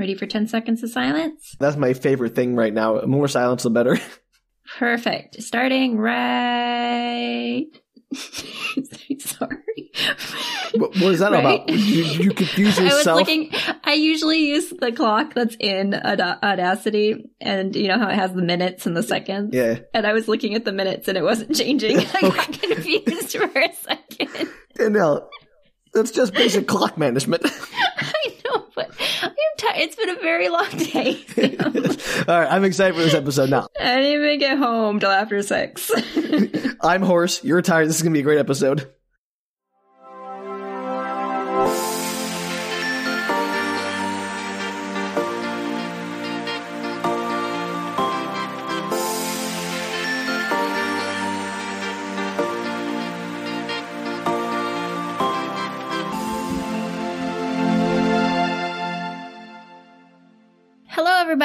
Ready for 10 seconds of silence? That's my favorite thing right now. More silence, the better. Perfect. Starting right. Sorry. what, what is that Right? about? You, you confuse I was looking. I usually use the clock that's in Audacity, and you know how it has the minutes and the seconds. yeah. And I was looking at the minutes, and it wasn't changing. I got confused for a second. Danielle, that's just basic clock management. I know, but I'm tired. It's been a very long day. All right, I'm excited for this episode now. I didn't even get home till after six. I'm Horse. You're tired. This is going to be a great episode.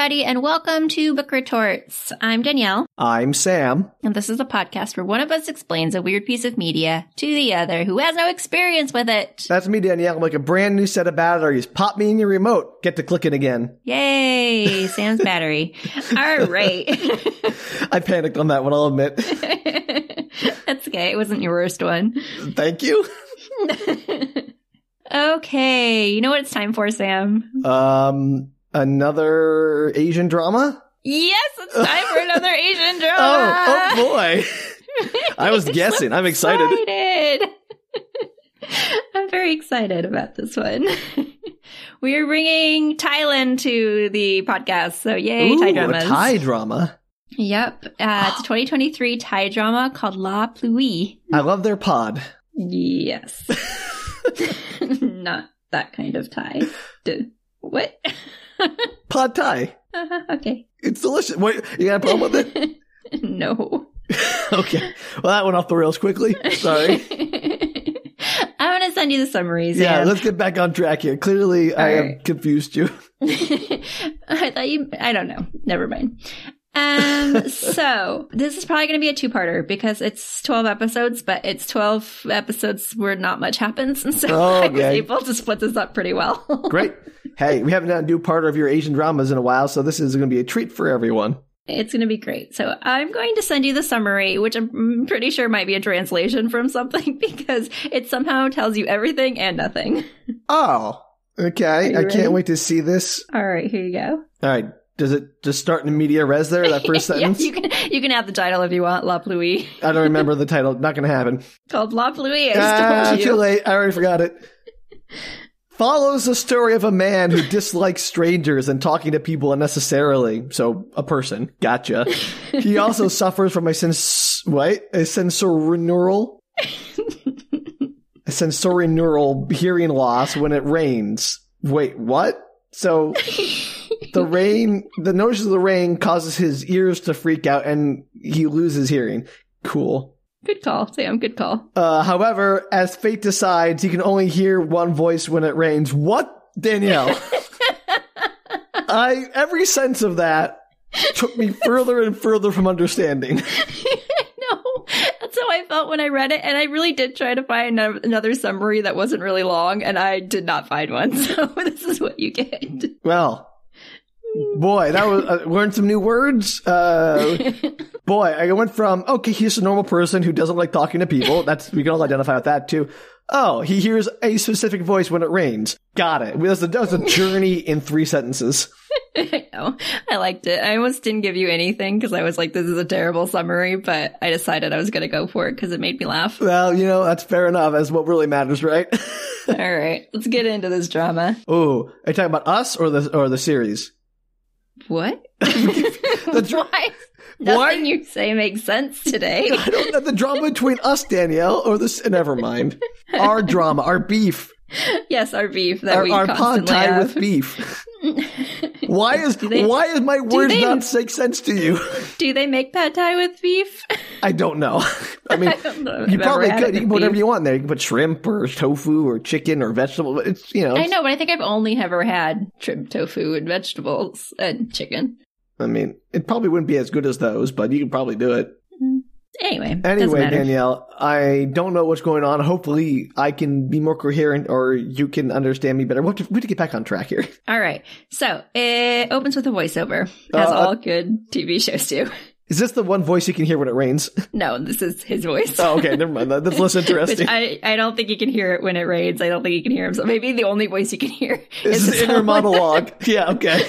Everybody, and welcome to Book Retorts. I'm Danielle, I'm Sam. and this is a podcast where one of us explains a weird piece of media to the other who has no experience with it. That's me, Danielle. I'm like a brand new set of batteries. Pop me in your remote. Get to clicking again. Yay, Sam's battery. All right. I panicked on that one, I'll admit. That's okay. It wasn't your worst one. Thank you. Okay, you know what it's time for, Sam? Um, another Asian drama? Yes, it's time for another Asian drama. Oh, oh boy. I was guessing. I'm excited. excited. I'm very excited about this one. we are bringing Thailand to the podcast, so yay, Ooh, Thai a dramas. Thai drama. Yep, uh, it's a 2023 Thai drama called La Pluie. I love their pod. Yes, not that kind of Thai. D- what? Pod Thai. uh, okay, It's delicious. Wait, you got a problem with it? no. okay. Well, that went off the rails quickly. Sorry. I'm gonna send you the summaries. Yeah, let's get back on track here. Clearly, I All have confused you. I thought you. I don't know. Never mind. Um. so this is probably going to be a two-parter because it's twelve episodes, but it's twelve episodes where not much happens, and so Oh, I was able to split this up pretty well. Great. Hey, we haven't done a new part of your Asian dramas in a while, so this is going to be a treat for everyone. it's going to be great. So I'm going to send you the summary, which I'm pretty sure might be a translation from something because it somehow tells you everything and nothing. Oh, okay. I ready? can't wait to see this. All right, here you go. All right. Does it just start in media res there, that first yeah, sentence? you can you can have the title if you want. La Pluie I don't remember the title. Not going to happen. called La Pluie. I Ah, too late. I already forgot it. Follows the story of a man who dislikes strangers and talking to people unnecessarily. So, a person. Gotcha. He also suffers from a sens- what? A sensorineural? a sensorineural hearing loss when it rains. Wait, what? So, the rain, the noise of the rain causes his ears to freak out and he loses hearing. Cool. Good call, Sam. Good call. Uh, however, as fate decides, he can only hear one voice when it rains. What, Danielle? I every sense of that took me further and further from understanding. that's how I felt when I read it, and I really did try to find another summary that wasn't really long, and I did not find one. So this is what you get. Well, boy, that was uh, learned some new words. Uh, boy, I went from okay, he's a normal person who doesn't like talking to people. That's we can all identify with that too. Oh, he hears a specific voice when it rains. Got it. That was a, that was a journey in three sentences. I know. I liked it. I almost didn't give you anything because I was like, this is a terrible summary, but I decided I was going to go for it because it made me laugh. Well, you know, that's fair enough. That's what really matters, right? All right, let's get into this drama. oh, are you talking about us or the or the series? What? The dra-? Nothing Why? you say makes sense today. I don't know the drama between us, Danielle, or this. Never mind. Our drama, our beef, yes, our beef that our, we our pod constantly have. with beef. Why is they- why is my words they- not make sense to you? Do they make pad thai with beef? I don't know. I mean, I know you probably could. it You can put whatever beef. you want there. You can put shrimp or tofu or chicken or vegetable. It's you know. I know, but I think I've only ever had shrimp tofu and vegetables and chicken. I mean, it probably wouldn't be as good as those, but you could probably do it. Anyway, Anyway. Danielle, I don't know what's going on. Hopefully, I can be more coherent or you can understand me better. We have to, we have to get back on track here. All right. So it opens with a voiceover, as Uh, all good TV shows do. Is this the one voice you can hear when it rains? No, this is his voice. Oh, okay, never mind. That's less interesting. I, I don't think you can hear it when it rains. I don't think you can hear himself. Maybe the only voice you can hear This is inner monologue. Yeah, okay.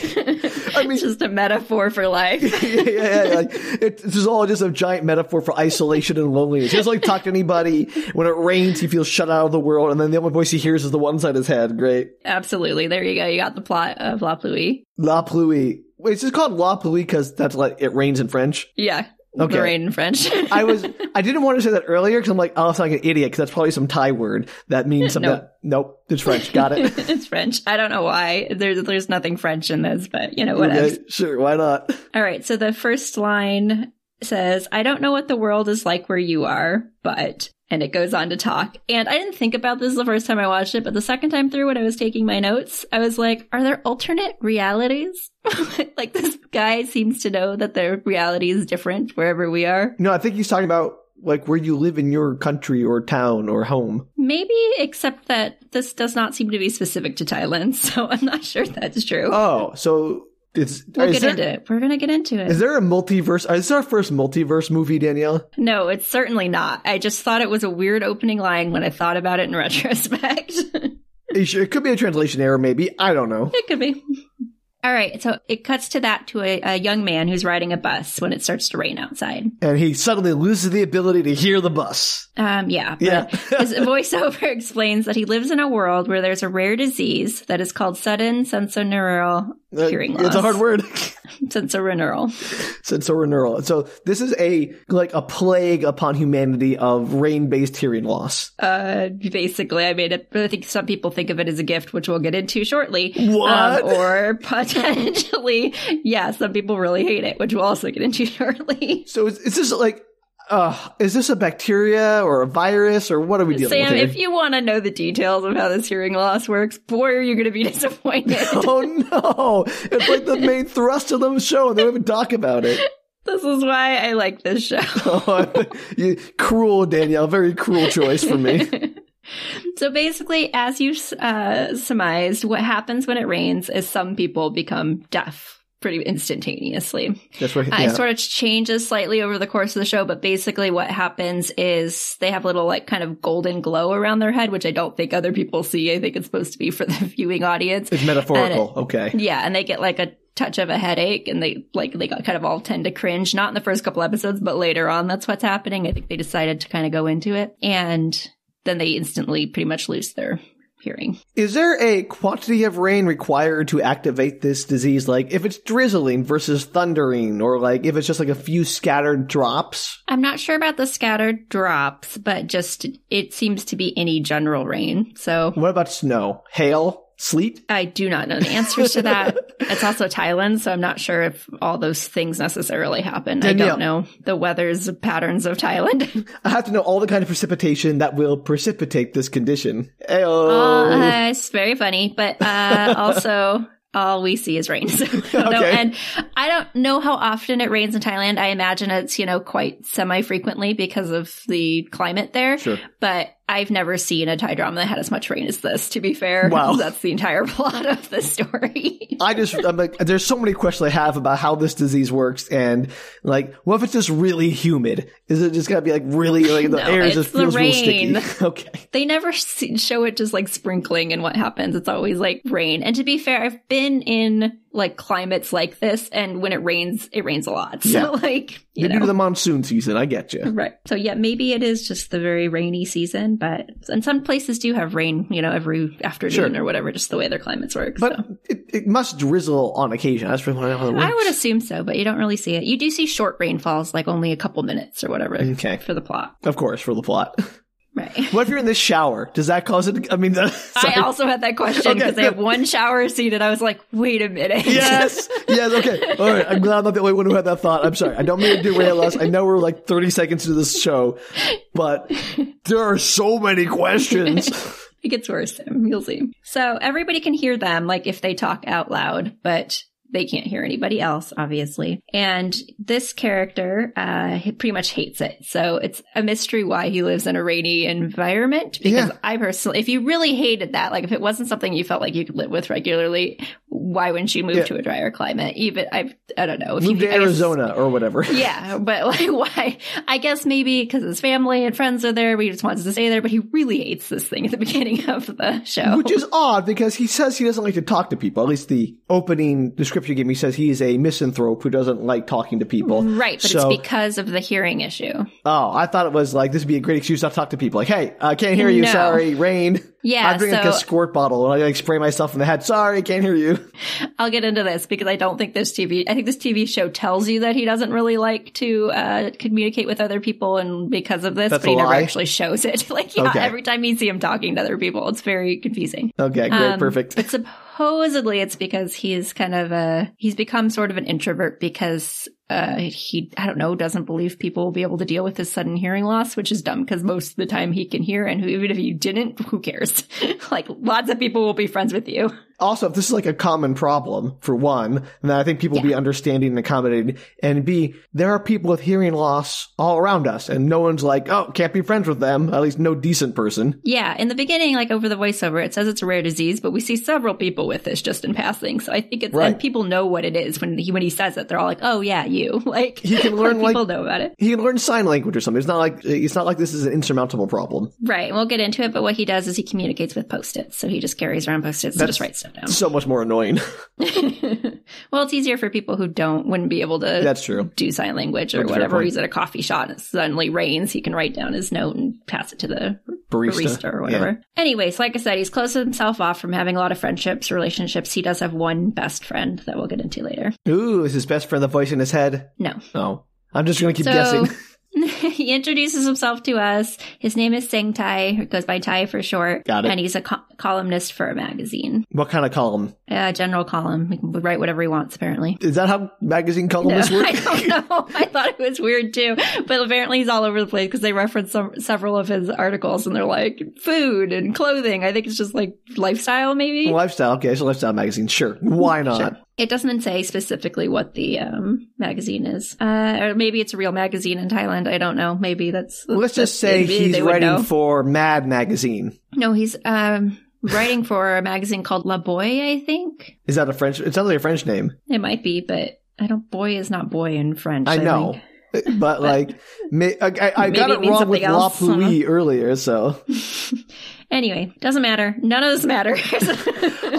I mean, It's just a metaphor for life. yeah, yeah, yeah. Like, it, this is all just a giant metaphor for isolation and loneliness. He doesn't like talk to anybody. When it rains, he feels shut out of the world, and then the only voice he hears is the one inside his head. Great. Absolutely. There you go. You got the plot of La Pluie. La pluie. Wait, is this called La pluie because that's like it rains in French? Yeah. Okay. The rain in French. I was, I didn't want to say that earlier because I'm like, oh, I sound like an idiot because that's probably some Thai word that means something. No. That, nope, it's French. Got it. it's French. I don't know why. There's there's nothing French in this, but you know, whatever. Okay, sure, why not? All right. So the first line says, I don't know what the world is like where you are, but, and it goes on to talk. And I didn't think about this the first time I watched it, but the second time through when I was taking my notes, I was like, are there alternate realities? like this guy seems to know that their reality is different wherever we are. No, I think he's talking about like where you live in your country or town or home. Maybe, except that this does not seem to be specific to Thailand, so I'm not sure that's true. Oh, so it's we'll get there, into it. We're gonna get into it. Is there a multiverse? Is this our first multiverse movie, Danielle? No, it's certainly not. I just thought it was a weird opening line when I thought about it in retrospect. Are you sure? It could be a translation error, maybe. I don't know. it could be. All right, so it cuts to that to a, a young man who's riding a bus when it starts to rain outside. And he suddenly loses the ability to hear the bus. Um, yeah, Yeah. his voiceover explains that he lives in a world where there's a rare disease that is called sudden sensorineural Uh, hearing loss. It's a hard word. Sensorineural. Sensorineural. So this is a like a plague upon humanity of rain-based hearing loss. Uh, basically, I mean. I think some people think of it as a gift, which we'll get into shortly. What? Um, or potentially, yeah, some people really hate it, which we'll also get into shortly. So is, is this like, uh, is this a bacteria or a virus or what are we dealing Sam, with here? if you want to know the details of how this hearing loss works, boy, are you going to be disappointed. oh no! It's like the main thrust of the show, and they don't even talk about it. this is why I like this show. Oh, you, cruel Danielle, very cruel choice for me. So basically, as you uh, surmised, what happens when it rains is some people become deaf pretty instantaneously. That's what. Yeah. It sort of changes slightly over the course of the show, but basically what happens is they have a little like kind of golden glow around their head, which I don't think other people see. I think it's supposed to be for the viewing audience. it's metaphorical. okay. Yeah, and they get like a touch of a headache and they like they got kind of all tend to cringe not in the first couple episodes but later on that's what's happening i think they decided to kind of go into it and then they instantly pretty much lose their hearing Is there a quantity of rain required to activate this disease? Like if it's drizzling versus thundering, or like if it's just like a few scattered drops? i'm not sure about the scattered drops but just it seems to be any general rain so What about snow, hail, sleet? I do not know the answers to that. it's also Thailand, so I'm not sure if all those things necessarily happen. I don't know the weather's patterns of Thailand. I have to know all the kind of precipitation that will precipitate this condition. Ayo. Uh, it's very funny, but uh, also all we see is rain. So. Okay. And I don't know how often it rains in Thailand. I imagine it's, you know, quite semi frequently because of the climate there. Sure. But I've never seen a Thai drama that had as much rain as this, to be fair. Wow. That's the entire plot of the story. I just, I'm like, there's so many questions I have about how this disease works, and like, what if it's just really humid? Is it just gonna be like really like the No, air just feels real sticky? okay. they never show it just like sprinkling and what happens. It's always like rain. And to be fair, I've been in like climates like this, and when it rains, it rains a lot. So Yeah. like, you You're know. the monsoon season. I get you. Right. So yeah, maybe it is just the very rainy season, but and some places do have rain, you know, every afternoon Sure. or whatever, just the way their climates work. But so. it, it must drizzle on occasion. That's just want to know how it works. I would assume so, but you don't really see it. You do see short rainfalls, like only a couple minutes or whatever, Okay. for the plot. Of course, for the plot. Right. what if you're in the shower? Does that cause it? I mean, that, I also had that question Okay, because they have good. one shower seat and I was like, "Wait a minute." yes, yes, okay. All right. I'm glad I'm not the only one who had that thought. I'm sorry. I don't mean to derail us. I know we're like 30 seconds into this show, but there are so many questions. It gets worse. You'll see. So everybody can hear them, like if they talk out loud, but they can't hear anybody else, obviously. And this character uh, pretty much hates it. So it's a mystery why he lives in a rainy environment. Because Yeah. I personally, if you really hated that, like if it wasn't something you felt like you could live with regularly, why wouldn't you move Yeah. to a drier climate? Even I, I don't know. If Move you, to I guess- Arizona or whatever. yeah, but like, why? I guess maybe because his family and friends are there, but he just wants to stay there. But he really hates this thing at the beginning of the show. Which is odd because he says he doesn't like to talk to people. At least the opening description gave me says he is a misanthrope who doesn't like talking to people. right, but So- it's because of the hearing issue. Oh, I thought it was like this would be a great excuse not to talk to people. Like, hey, I can't hear you. No. Sorry, rain. Yeah, I drink like a squirt bottle and I like spray myself in the head. Sorry, can't hear you. I'll get into this because I don't think this TV. I think this TV show tells you that he doesn't really like to uh, communicate with other people, and because of this, That's but he never lie? actually shows it. like, yeah, Okay. every time you see him talking to other people, it's very confusing. Okay, great, Um, perfect. But supposedly it's because he's kind of a he's become sort of an introvert because uh he I don't know doesn't believe people will be able to deal with his sudden hearing loss, which is dumb because most of the time he can hear, and who, even if you didn't, who cares? like lots of people will be friends with you. Also, if this is like a common problem, for one, then I think people will be understanding and accommodating. And B, there are people with hearing loss all around us, and no one's like, oh, can't be friends with them. At least no decent person. Yeah, in the beginning, like over the voiceover, it says it's a rare disease, but we see several people with this just in passing. So I think it's Right. and people know what it is when he when he says it. They're all like, "Oh yeah, you." Like He can learn, like- people know about it. He can learn sign language or something. It's not like it's not like this is an insurmountable problem. Right. We'll get into it, but what he does is he communicates with post-its. So he just carries around post-its and just writes stuff down. So much more annoying. well, it's easier for people who don't wouldn't be able to That's true. do sign language or That's whatever. He's at a coffee shop and it suddenly rains. He can write down his note and pass it to the Barista, barista, or whatever. Anyways, like I said, he's closed himself off from having a lot of friendships, relationships. He does have one best friend that we'll get into later. Ooh, is his best friend the voice in his head? No. Oh, I'm just gonna keep So- guessing. he introduces himself to us. His name is Sing Tai, goes by Tai for short. Got it. And he's a co- columnist for a magazine, What kind of column? a general column. He can write whatever he wants, apparently. Is that how magazine No, columnists work? I don't know. I thought it was weird too, but apparently he's all over the place because they reference some, several of his articles and they're like food and clothing. I think it's just like lifestyle, maybe. lifestyle. Okay, so lifestyle magazine. Sure. Why not? Sure. It doesn't say specifically what the um, magazine is, uh, or maybe it's a real magazine in Thailand. I don't know. Maybe that's. Let's just say he's writing for Mad Magazine. No, he's um, writing for a magazine called La Boy. I think Is that a French? It sounds like a French name. it might be, but I don't. Boy is not boy in French. I know, think. but like, may, I, I, I got it wrong with something La else. Pluie earlier, so Anyway, doesn't matter. None of this matters.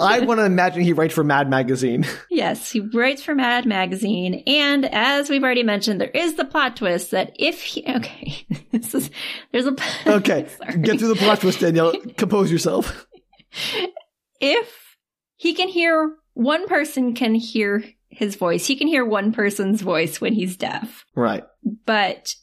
I want to imagine he writes for Mad Magazine. yes, he writes for Mad Magazine, and as we've already mentioned, there is the plot twist that if he okay, this is there's a Okay, get through the plot twist, Danielle. Compose yourself. if he can hear one person can hear his voice, he can hear one person's voice when he's deaf. Right. But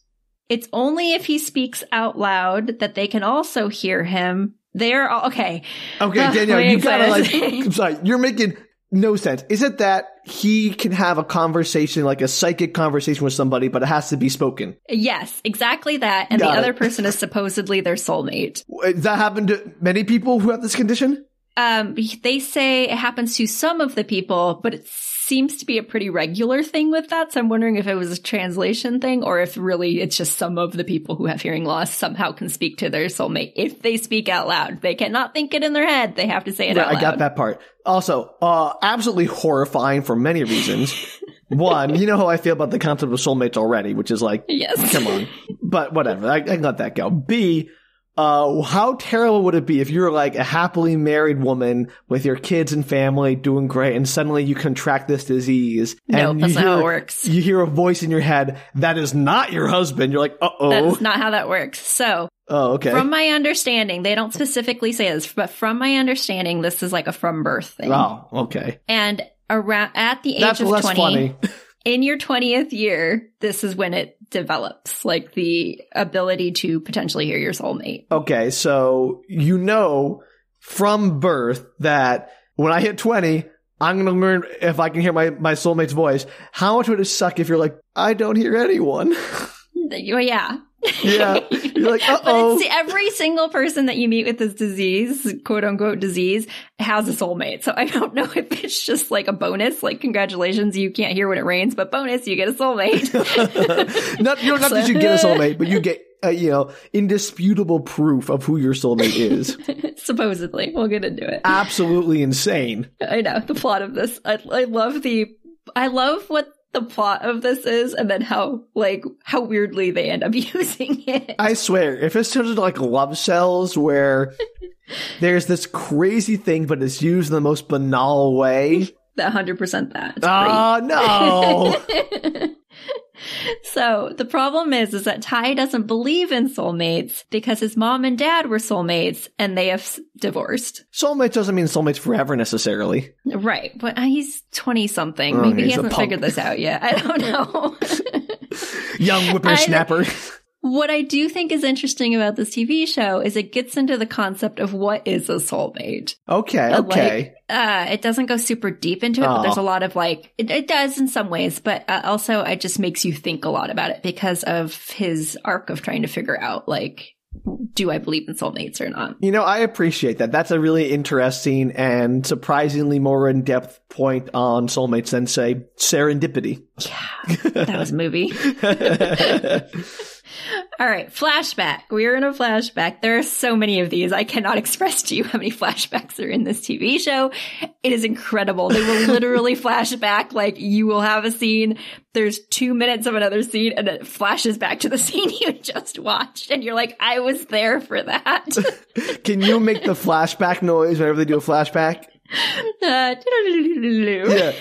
it's only if he speaks out loud that they can also hear him. They're all okay. Okay, Ah, Danielle, you gotta like. I'm sorry, you're making no sense. Is it that he can have a conversation, like a psychic conversation with somebody, but it has to be spoken? Yes, exactly that. And Got the it. other person is supposedly their soulmate. Does that happen to many people who have this condition? Um, they say it happens to some of the people, but it seems to be a pretty regular thing with that. So I'm wondering if it was a translation thing or if really it's just some of the people who have hearing loss somehow can speak to their soulmate if they speak out loud. They cannot think it in their head. They have to say it Right, out loud. I got that part. Also, uh, absolutely horrifying for many reasons. One, you know how I feel about the concept of soulmates already, which is like, Yes. come on. But whatever, I, I can let that go. B, uh, how terrible would it be if you're like a happily married woman with your kids and family doing great and suddenly you contract this disease No, and that's you not how hear, it works. you hear a voice in your head that is not your husband. You're like, uh oh. That's not how that works. So, Oh, okay. from my understanding, they don't specifically say this, but from my understanding, this is like a from birth thing. oh, okay. And around at the age That's of less 20, funny. in your 20th year, this is when it develops, like the ability to potentially hear your soulmate. Okay, so you know from birth that when I hit 20, I'm going to learn if I can hear my, my soulmate's voice. How much would it suck if you're like, I don't hear anyone? Well, yeah. Yeah. You're like, uh But oh. every single person that you meet with this disease, quote unquote disease, has a soulmate. So I don't know if it's just like a bonus, like congratulations, you can't hear when it rains, but bonus, you get a soulmate. not you know, not that you get a soulmate, but you get uh, you know indisputable proof of who your soulmate is. Supposedly, we'll get into it. Absolutely insane. I know the plot of this. I, I love the. I love what the plot of this is, and then how like how weirdly they end up using it. I swear, if it's turns into like love cells where there's this crazy thing, but it's used in the most banal way. That hundred percent that. Oh no! so the problem is, is that Tai doesn't believe in soulmates because his mom and dad were soulmates and they have s- divorced. Soulmate doesn't mean soulmates forever necessarily. Right, but uh, he's twenty something. Oh, Maybe he hasn't figured this out yet. I don't know. Young whippersnapper. What I do think is interesting about this TV show is it gets into the concept of what is a soulmate. okay, But, okay. Like, uh, it doesn't go super deep into it, but there's a lot of like, it, it does in some ways, but uh, also it just makes you think a lot about it because of his arc of trying to figure out like, do I believe in soulmates or not? You know, I appreciate that. That's a really interesting and surprisingly more in depth point on soulmates than, say, serendipity. Yeah, that was a movie. All right, flashback. We are in a flashback. There are so many of these. I cannot express to you how many flashbacks are in this TV show. It is incredible. They will literally flash back. Like you will have a scene. There's two minutes of another scene and it flashes back to the scene you just watched. And you're like, I was there for that. Can you make the flashback noise whenever they do a flashback? Uh, Yeah.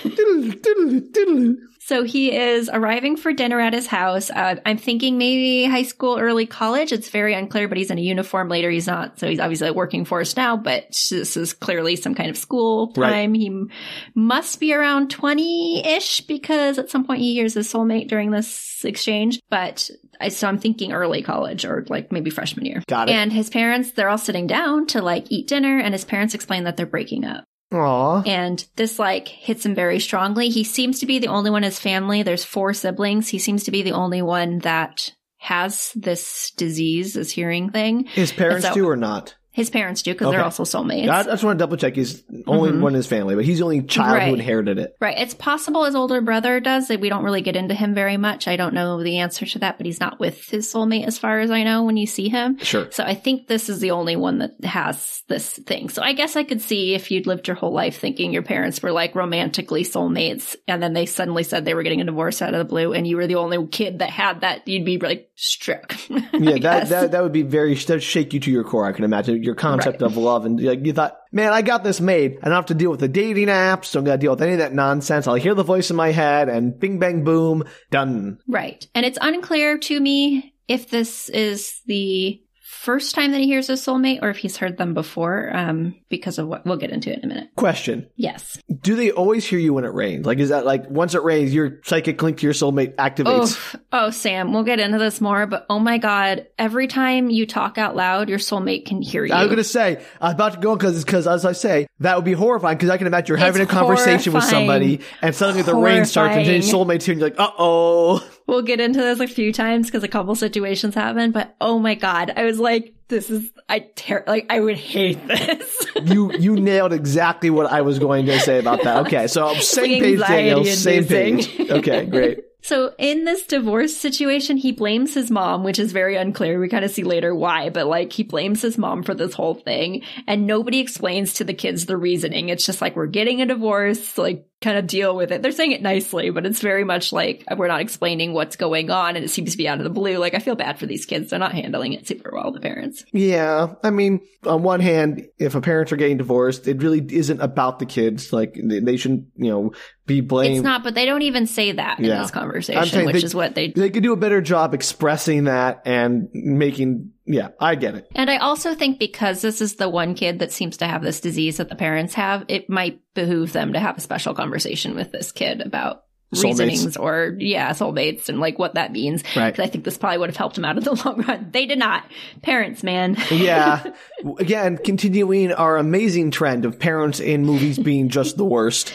So he is arriving for dinner at his house. Uh, I'm thinking maybe high school, early college. It's very unclear, but he's in a uniform. Later, he's not. So he's obviously working for us now, but this is clearly some kind of school Right. time. He m- must be around 20 ish because at some point he hears his soulmate during this exchange. But I, so I'm thinking early college or like maybe freshman year. Got it. And his parents, they're all sitting down to like eat dinner and his parents explain that they're breaking up. Aw. And this like hits him very strongly. He seems to be the only one in his family. There's four siblings. He seems to be the only one that has this disease, this hearing thing. His parents so- do or not? His parents do because they're also soulmates. I I just want to double check. He's only Mhm. one in his family, but he's the only child Right. who inherited it. Right. It's possible his older brother does. We don't really get into him very much. I don't know the answer to that, but he's not with his soulmate as far as I know when you see him. Sure. So I think this is the only one that has this thing. So I guess I could see if you'd lived your whole life thinking your parents were like romantically soulmates and then they suddenly said they were getting a divorce out of the blue and you were the only kid that had that, you'd be like struck. Yeah, that, that that would be very that would shake you to your core. I can imagine your concept Right. of love, and like you thought, man, I got this made. I don't have to deal with the dating apps. Don't got to deal with any of that nonsense. I'll hear the voice in my head, and bing, bang, boom, done. right. And it's unclear to me if this is the first time that he hears his soulmate or if he's heard them before, um, because of what we'll get into it in a minute. Question: Yes. Do they always hear you when it rains? Like, is that like once it rains, your psychic link to your soulmate activates? Oh, oh, Sam, we'll get into this more, but oh my God, every time you talk out loud, your soulmate can hear you. I was gonna say I was about to go because because as I say that would be horrifying because I can imagine you're having It's a conversation with somebody and suddenly the rain starts and your Horrifying. soulmate's here and you're like, uh oh. We'll get into this a few times because a couple situations happen, but oh my God, I was like, this is, I ter- like, I would hate this. You you nailed exactly what I was going to say about that. Okay, so same page, Danielle. Same page. Okay, great. So in this divorce situation, he blames his mom, which is very unclear. We kind of see later why, but like he blames his mom for this whole thing and nobody explains to the kids the reasoning. It's just like, we're getting a divorce, like kind of deal with it. They're saying it nicely, but it's very much like we're not explaining what's going on and it seems to be out of the blue. Like I feel bad for these kids. They're not handling it super well, the parents. Yeah, I mean, on one hand, if a parents are getting divorced, it really isn't about the kids. Like they, they shouldn't, you know, be blamed. It's not, but they don't even say that in this conversation, which they- is what they They could do a better job expressing that and making. Yeah, I get it. And I also think because this is the one kid that seems to have this disease that the parents have, it might behoove them to have a special conversation with this kid about Soulmates. reasonings or, yeah, soulmates and like what that means. Right. 'Cause I think this probably would have helped him out in the long run. They did not. Parents, man. Yeah. Again, continuing our amazing trend of parents in movies being just the worst.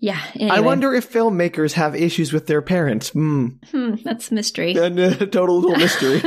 yeah. I wonder if filmmakers have issues with their parents. Hmm. Hmm, that's a mystery. And, uh, total little mystery.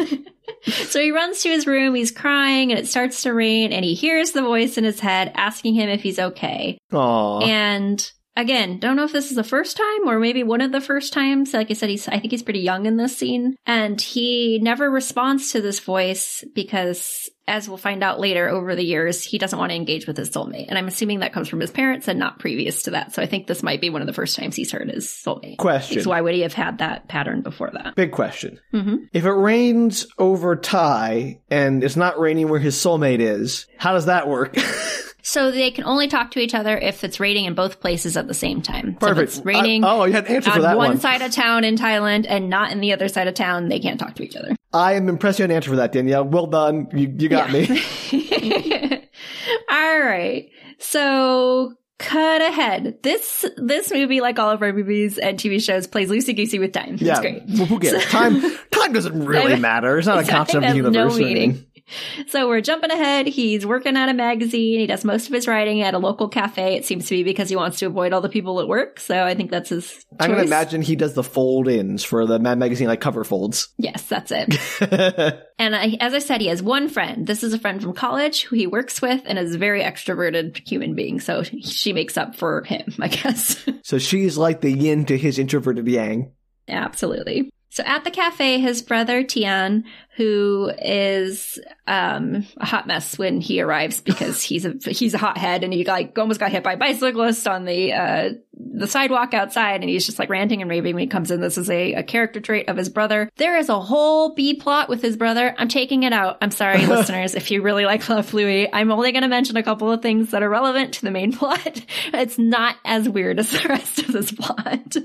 so he runs to his room, he's crying, and it starts to rain, and he hears the voice in his head asking him if he's okay. Aw. And again, don't know if this is the first time or maybe one of the first times. Like I said, he's I think he's pretty young in this scene. And he never responds to this voice because as we'll find out later over the years, he doesn't want to engage with his soulmate. And I'm assuming that comes from his parents and not previous to that. So I think this might be one of the first times he's heard his soulmate. Question. So why would he have had that pattern before that? Big question. hmm If it rains over Tai and it's not raining where his soulmate is, how does that work? So they can only talk to each other if it's raining in both places at the same time. So if Perfect. it's raining I- oh, you had an answer for on that one one. side of town in Thailand and not in the other side of town, they can't talk to each other. I am impressed you had an answer for that, Danielle. Well done. You, you got Yeah. me. all right. So cut ahead. This this movie, like all of our movies and TV shows, plays loosey goosey with time. Yeah. It's great. Well, who cares? Time, time doesn't really matter. It's not a concept of the no universe. or meaning. So we're jumping ahead. He's working at a magazine. He does most of his writing at a local cafe. It seems to be because he wants to avoid all the people at work. So I think that's his. I'm going to imagine he does the fold ins for the Mad Magazine, like cover folds. Yes, that's it. And I, as I said, he has one friend. This is a friend from college who he works with and is a very extroverted human being. So she makes up for him, I guess. so she's like the yin to his introverted yang. Absolutely. So at the cafe, his brother Thian, who is um, a hot mess when he arrives because he's a he's a hothead and he like almost got hit by a bicyclist on the uh, the sidewalk outside and he's just like ranting and raving when he comes in. This is a, a character trait of his brother. There is a whole B plot with his brother. I'm taking it out. I'm sorry, listeners, if you really like La Pluie. I'm only going to mention a couple of things that are relevant to the main plot. It's not as weird as the rest of this plot.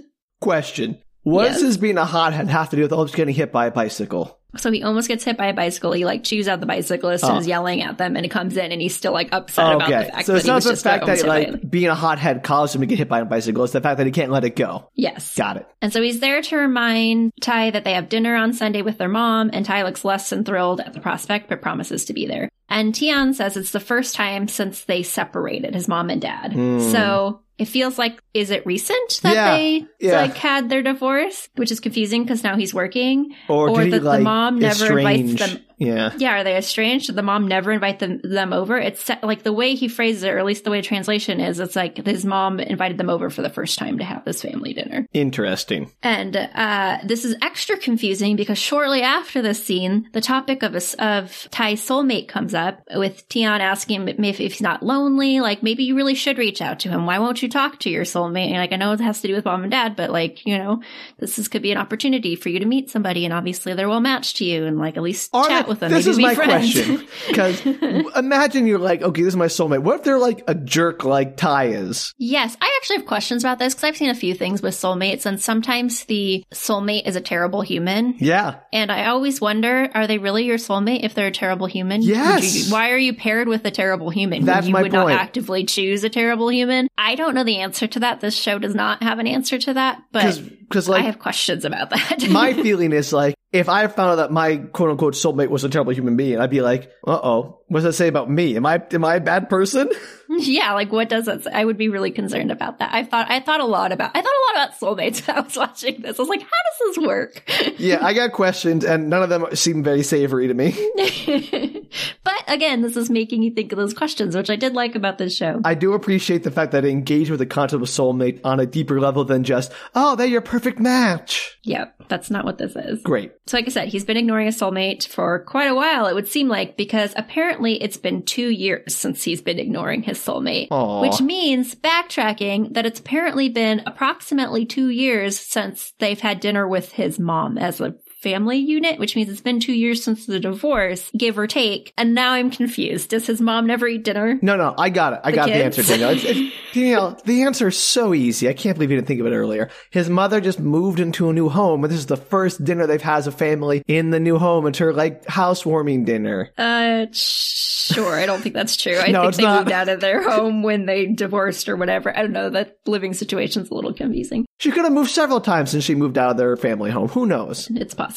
Question. What Yes. does his being a hothead have to do with almost getting hit by a bicycle? So he almost gets hit by a bicycle. He like chews out the bicyclist and Oh. is yelling at them, and he comes in and he's still like upset about the okay. fact So that it's not the fact that like being a hothead caused him to get hit by a bicycle. It's the fact that he can't let it go. Yes. Got it. And so he's there to remind Tai that they have dinner on Sunday with their mom, and Tai looks less than thrilled at the prospect, but promises to be there. And Thian says it's the first time since they separated, his mom and dad. Hmm. So it feels like, is it recent that Yeah, they yeah. like had their divorce? Which is confusing because now he's working. Or, Or that the mom never invites them- Yeah. Yeah, are they estranged? Did the mom never invite them, them over? It's like the way he phrases it, or at least the way the translation is, it's like his mom invited them over for the first time to have this family dinner. Interesting. And uh, this is extra confusing because shortly after this scene, the topic of a, of Tai's soulmate comes up with Thian asking him if, if he's not lonely. Like maybe you really should reach out to him. Why won't you talk to your soulmate? And like I know it has to do with mom and dad, but like you know, this is, could be an opportunity for you to meet somebody, and obviously they're well matched to you, and like at least Are with them. This is my friends. question. Because imagine you're like, okay, this is my soulmate. What if they're like a jerk like Tai is? Yes, I actually have questions about this because I've seen a few things with soulmates, and sometimes the soulmate is a terrible human. Yeah. And I always wonder, are they really your soulmate if they're a terrible human? Yes. You- why are you paired with a terrible human? That's you my would point. not actively choose a terrible human. I don't know the answer to that. This show does not have an answer to that, but Because like I have questions about that. my feeling is like if I found out that my quote unquote soulmate was a terrible human being, I'd be like, uh oh, what does that say about me? Am I am I a bad person? yeah, like what does it say? I would be really concerned about that. I thought I thought a lot about I thought a lot about soulmates when I was watching this. I was like, how does this work? yeah, I got questions, and none of them seem very savory to me. but again, this is making you think of those questions, which I did like about this show. I do appreciate the fact that it engaged with the concept of soulmate on a deeper level than just, oh, they're your perfect match. yep, that's not what this is. Great. So, like I said, he's been ignoring a soulmate for quite a while, it would seem like, because apparently it's been two years since he's been ignoring his soulmate. Aw. Which means, backtracking, that it's apparently been approximately two years since they've had dinner with his mom as a family unit, which means it's been two years since the divorce, give or take. And now I'm confused. Does his mom never eat dinner? No, no, I got it. I The got the answer, Danielle. It's, it's, Danielle, the answer is so easy. I can't believe you didn't think of it earlier. His mother just moved into a new home, and this is the first dinner they've had as a family in the new home. It's her like housewarming dinner. Uh, sure. I don't think that's true. I No, think they not. moved out of their home when they divorced or whatever. I don't know. That living situation's a little confusing. She could have moved several times since she moved out of their family home. Who knows? It's possible.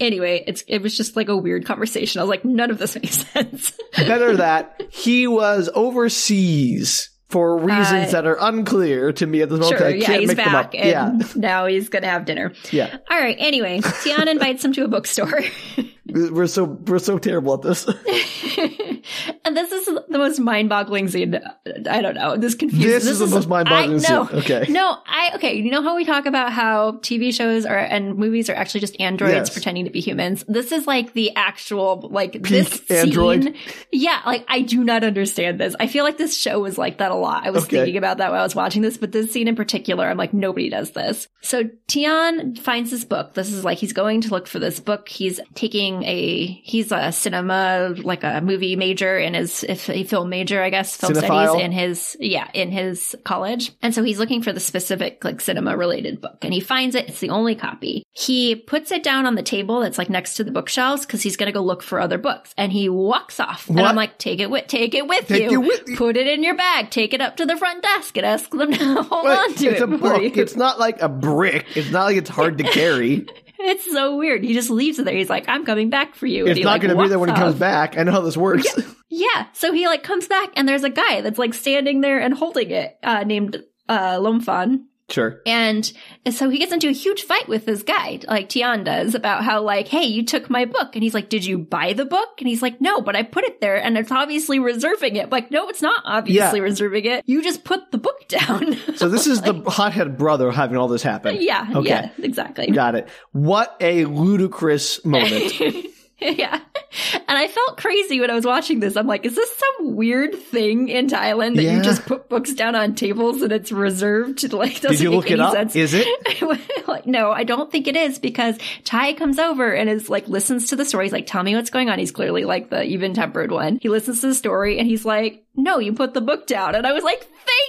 Anyway, it's it was just like a weird conversation. I was like, none of this makes sense. Better that he was overseas for reasons Uh, that are unclear to me at this moment. sure, I yeah, can't he's make them up. back, and Yeah, now he's gonna have dinner. yeah. All right. Anyway, Tiana invites him to a bookstore. we're so we're so terrible at this. and this is the most mind-boggling scene. I don't know. This confuses. This, is the most mind-boggling I, no, scene. Okay. No, I okay. You know how we talk about how TV shows are and movies are actually just androids Yes. pretending to be humans. This is like the actual like Peak this android. scene. Yeah, like I do not understand this. I feel like this show was like that a lot. I was Okay. thinking about that while I was watching this, but this scene in particular, I'm like nobody does this. So Thian finds this book. This is like he's going to look for this book. He's taking a he's a cinema like a movie major in his if a film major, I guess, film Cinephile. studies in his yeah in his college and so he's looking for the specific like cinema related book and he finds it it's the only copy he puts it down on the table that's like next to the bookshelves because he's going to go look for other books and he walks off and i'm like take it with take it with Take you it with you. put it in your bag take it up to the front desk and ask them to hold But on to it's it a book. you. It's not like a brick. It's not like it's hard to carry. It's so weird he just leaves it there he's like i'm coming back for you and It's not like, going to be there when he comes off. back. I know how this works. Yeah. So he like comes back and there's a guy that's like standing there and holding it, uh, named, uh, Lomfon. Sure. And so he gets into a huge fight with this guy, like Thian does, about how like, hey, you took my book. And he's like, did you buy the book? And he's like, no, but I put it there and it's obviously reserving it. Like, no, it's not obviously Yeah. reserving it. You just put the book down. So this is the hothead brother having all this happen. yeah. Okay. Yeah, exactly. Got it. What a ludicrous moment. yeah. And I felt crazy when I was watching this. I'm like, is this some weird thing in Thailand that Yeah. you just put books down on tables and it's reserved? Like, doesn't Did you make look it any up? sense. Is it? like, no, I don't think it is because Tai comes over and is like, listens to the story. He's like, tell me what's going on. He's clearly like the even tempered one. He listens to the story and he's like, no, you put the book down. And I was like,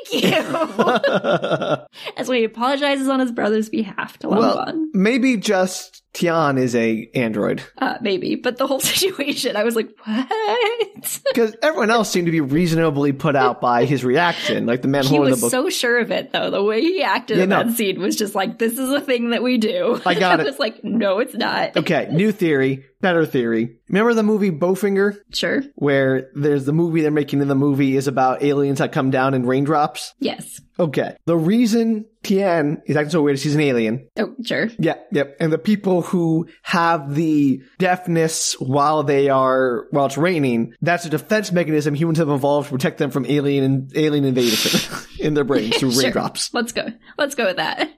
thank you. As he apologizes on his brother's behalf to well, Lomfon. maybe just Thian is a android Uh, maybe, but the whole situation, I was like, what? because everyone else seemed to be reasonably put out by his reaction. Like the man he holding the book. He was so sure of it, though. The way he acted Yeah, in no. that scene was just like, this is a thing that we do. I got I it. was like, no, it's not. okay, new theory, better theory. Remember the movie Bowfinger, Sure. where there's the movie they're making in the movie is about aliens that come down in raindrops. Yes. Okay, the reason Thian is acting so weird is he's an alien. Oh, sure. Yeah, yep. And the people who have the deafness while they are while it's raining, that's a defense mechanism humans have evolved to protect them from alien alien invasion in their brains through Sure. raindrops. Let's go. Let's go with that.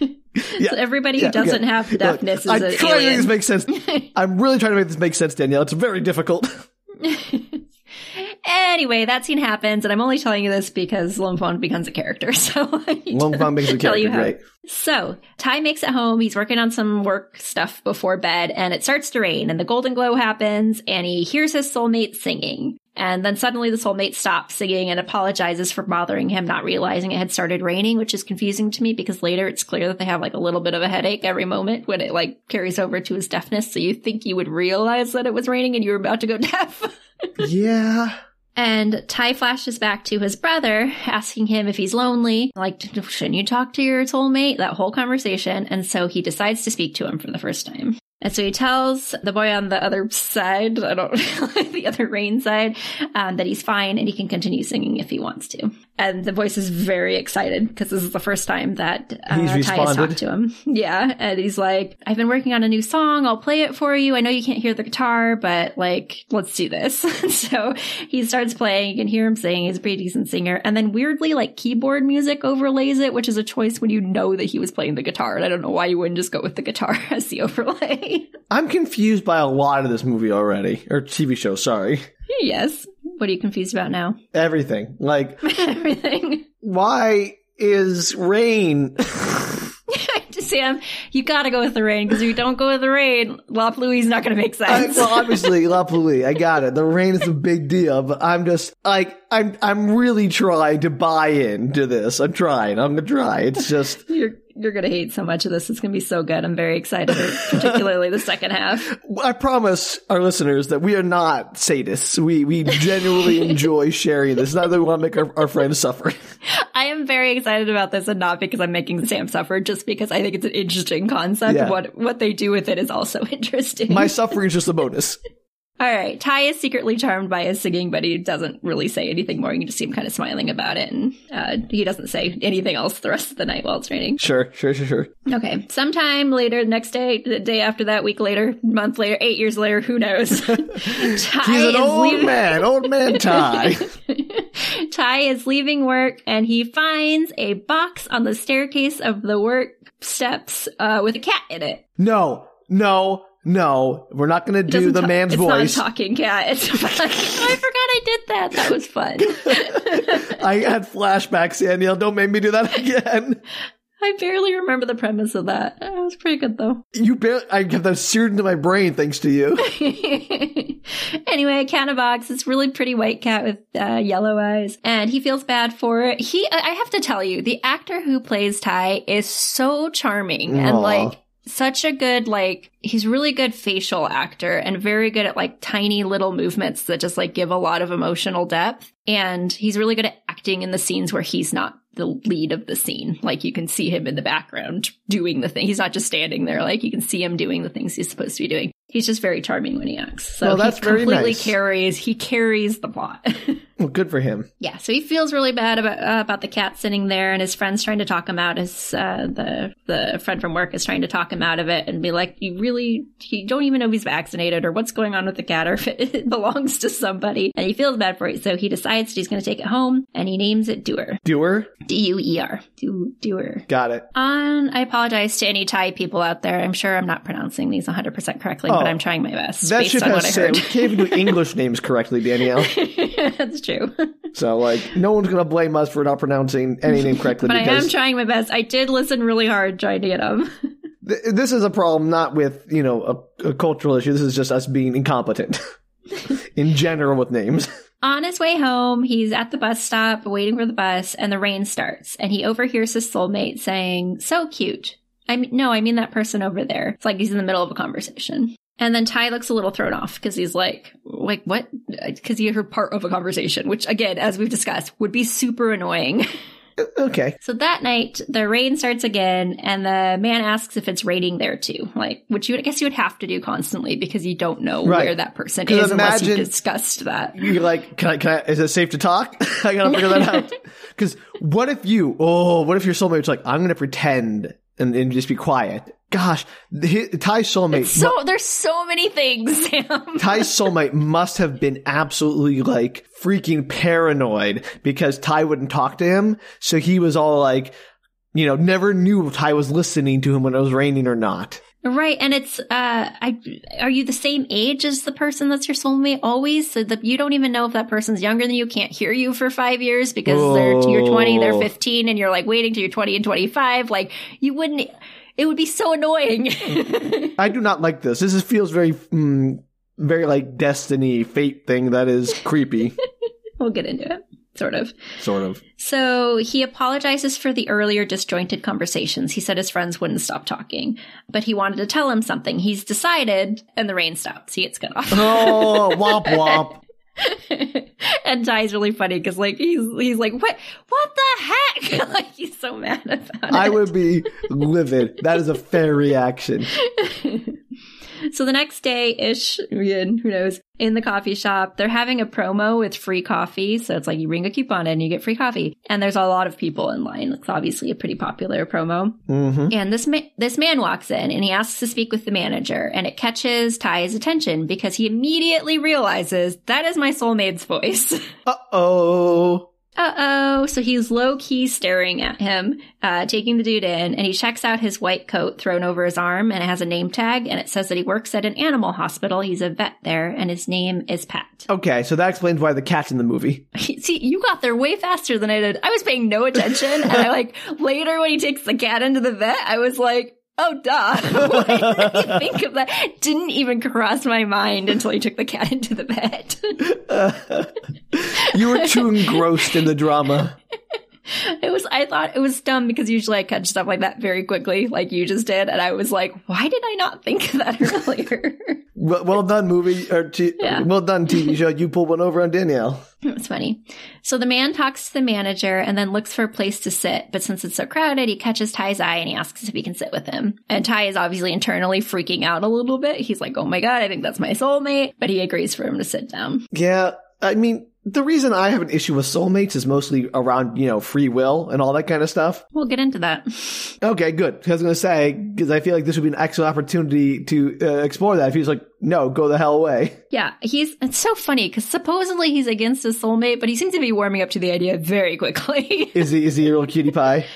Yeah. So everybody Yeah, who doesn't have Look, deafness I'm is an trying to make this make sense. I'm really trying to make this make sense, Danielle. It's very difficult. anyway, that scene happens, and I'm only telling you this because Lomfon becomes a character. So I need Long to Fong makes a character how. So Tai makes it home. He's working on some work stuff before bed, and it starts to rain. And the golden glow happens, and he hears his soulmate singing. And then suddenly the soulmate stops singing and apologizes for bothering him, not realizing it had started raining, which is confusing to me because later it's clear that they have like a little bit of a headache every moment when it like carries over to his deafness. So you think you would realize that it was raining and you were about to go deaf. Yeah. And Tai flashes back to his brother, asking him if he's lonely. Like, shouldn't you talk to your soulmate? That whole conversation. And so he decides to speak to him for the first time. And so he tells the boy on the other side, I don't, the other rain side, um, that he's fine and he can continue singing if he wants to. And the voice is very excited because this is the first time that uh, He's Tai has talked to him. Yeah. And he's like, I've been working on a new song. I'll play it for you. I know you can't hear the guitar, but like, let's do this. so he starts playing. You can hear him sing. He's a pretty decent singer. And then weirdly, like keyboard music overlays it, which is a choice when you know that he was playing the guitar. And I don't know why you wouldn't just go with the guitar as the overlay. I'm confused by a lot of this movie already. Or TV show, sorry. yes. What are you confused about now? Everything. Like, Everything. why is rain? Sam, um, you gotta go with the rain because if you don't go with the rain, La Pluie's not gonna make I, sense. well, obviously, La Pluie, I got it. The rain is a big deal, but I'm just like I'm. I'm really trying to buy into this. I'm trying. I'm gonna try. It's just you're you're gonna hate so much of this. It's gonna be so good. I'm very excited, particularly the second half. I promise our listeners that we are not sadists. We we genuinely enjoy sharing this. Not that we want to make our, our friends suffer. I am very excited about this, and not because I'm making Sam suffer, just because I think it's an interesting concept. Yeah. What what they do with it is also interesting. My suffering is just a bonus. All right. Tai is secretly charmed by his singing, but he doesn't really say anything more. You can just see him kind of smiling about it. And uh, he doesn't say anything else the rest of the night while it's raining. Sure, sure, sure, sure. Okay. Sometime later, the next day, the day after that, week later, month later, eight years later, who knows? Tai He's an is old leaving- man, old man Tai. Tai is leaving work and he finds a box on the staircase of the work steps uh, with a cat in it. No, no, no. We're not going to do the ta- man's it's voice. not a talking cat. It's I forgot I did that. That was fun. I had flashbacks, Danielle. Don't make me do that again. I barely remember the premise of that. It was pretty good though. You barely, I have that seared into my brain thanks to you. anyway, cat in a box. This really pretty white cat with uh, yellow eyes, and he feels bad for it. He, I have to tell you, the actor who plays Tai is so charming and like such a good like he's really good facial actor and very good at like tiny little movements that just like give a lot of emotional depth. And he's really good at acting in the scenes where he's not the lead of the scene. Like you can see him in the background doing the thing. He's not just standing there. Like you can see him doing the things he's supposed to be doing he's just very charming when he acts so Well, that's he very completely nice. carries he carries the plot Well, good for him. Yeah, so he feels really bad about uh, about the cat sitting there, and his friend's trying to talk him out. His uh, the the friend from work is trying to talk him out of it and be like, "You really, you don't even know if he's vaccinated or what's going on with the cat or if it belongs to somebody." And he feels bad for it, so he decides he's going to take it home, and he names it Doer, Doer? D U E R, Do Doer. Got it. On, I apologize to any Thai people out there. I'm sure I'm not pronouncing these 100 percent correctly, Oh. But I'm trying my best That based ship on what I has heard. We can't even do English names correctly, Danielle. That's true. So, like, no one's going to blame us for not pronouncing any name correctly But I am trying my best. I did listen really hard trying to get them. th- this is a problem not with, you know, a, a cultural issue. This is just us being incompetent in general with names. On his way home, he's at the bus stop waiting for the bus, and the rain starts, and he overhears his soulmate saying, So cute. I mean, no, I mean that person over there. It's like he's in the middle of a conversation. And then Tai looks a little thrown off because he's like, like what? Because he heard part of a conversation, which again, as we've discussed, would be super annoying. Uh, okay. so that night, the rain starts again, and the man asks if it's raining there too. Like, which you would, I guess you would have to do constantly because you don't know Right. where that person is unless you discussed that. You're like, can I, can I, is it safe to talk? I gotta figure that out. Cause what if you, oh, what if your soulmate's like, I'm gonna pretend and, and just be quiet? Gosh, Tai's soulmate, So there's so many things, Sam. Tai's soulmate must have been absolutely like freaking paranoid because Tai wouldn't talk to him. So he was all like, you know, never knew if Tai was listening to him when it was raining or not. Right, and it's uh, I are you the same age as the person that's your soulmate always? So that you don't even know if that person's younger than you, can't hear you for five years because they're you're twenty, they're Oh. fifteen, and you're like waiting till you're twenty and twenty five. Like you wouldn't. It would be so annoying. I do not like this. This is, feels very, mm, very like destiny, fate thing that is creepy, we'll get into it, sort of. sort of. So he apologizes for the earlier disjointed conversations. He said his friends wouldn't stop talking, but he wanted to tell him something. He's decided, and the rain stops. He gets cut off. Oh, womp womp. and Tai's really funny because like he's he's like what what the heck like he's so mad about I it. I would be livid. That is a fair reaction. so the next day ish again who knows in the coffee shop they're having a promo with free coffee. So it's like you bring a coupon in you get free coffee. And there's a lot of people in line. It's obviously a pretty popular promo. Hmm and this ma- this man walks in and he asks to speak with the manager and it catches Tai's attention because he immediately realizes that is my soulmate's voice. Uh oh. Uh oh. So he's low key staring at him, uh, taking the dude in, and he checks out his white coat thrown over his arm, and it has a name tag, and it says that he works at an animal hospital. He's a vet there, and his name is Phat. Okay, so that explains why the cat's in the movie. See, you got there way faster than I did. I was paying no attention, and I like later when he takes the cat into the vet, I was like, oh duh. Why did I think of that? Didn't even cross my mind until you took the cat into the vet. You were too engrossed in the drama. It was, I thought it was dumb because usually I catch stuff like that very quickly, like you just did. And I was like, why did I not think of that earlier? well, well done, movie or t- Yeah. well done, TV show. You pulled one over on Danielle. It's funny. So the man talks to the manager and then looks for a place to sit. But since it's so crowded, he catches Tai's eye and he asks if he can sit with him. And Tai is obviously internally freaking out a little bit. He's like, oh my God, I think that's my soulmate. But he agrees for him to sit down. Yeah, I mean, the reason I have an issue with soulmates is mostly around you know free will and all that kind of stuff. We'll get into that. Okay, good. I was going to say because I feel like this would be an excellent opportunity to uh, explore that. If he's like, no, go the hell away. Yeah, he's, it's so funny because supposedly he's against his soulmate, but he seems to be warming up to the idea very quickly. Is he is he a little cutie pie?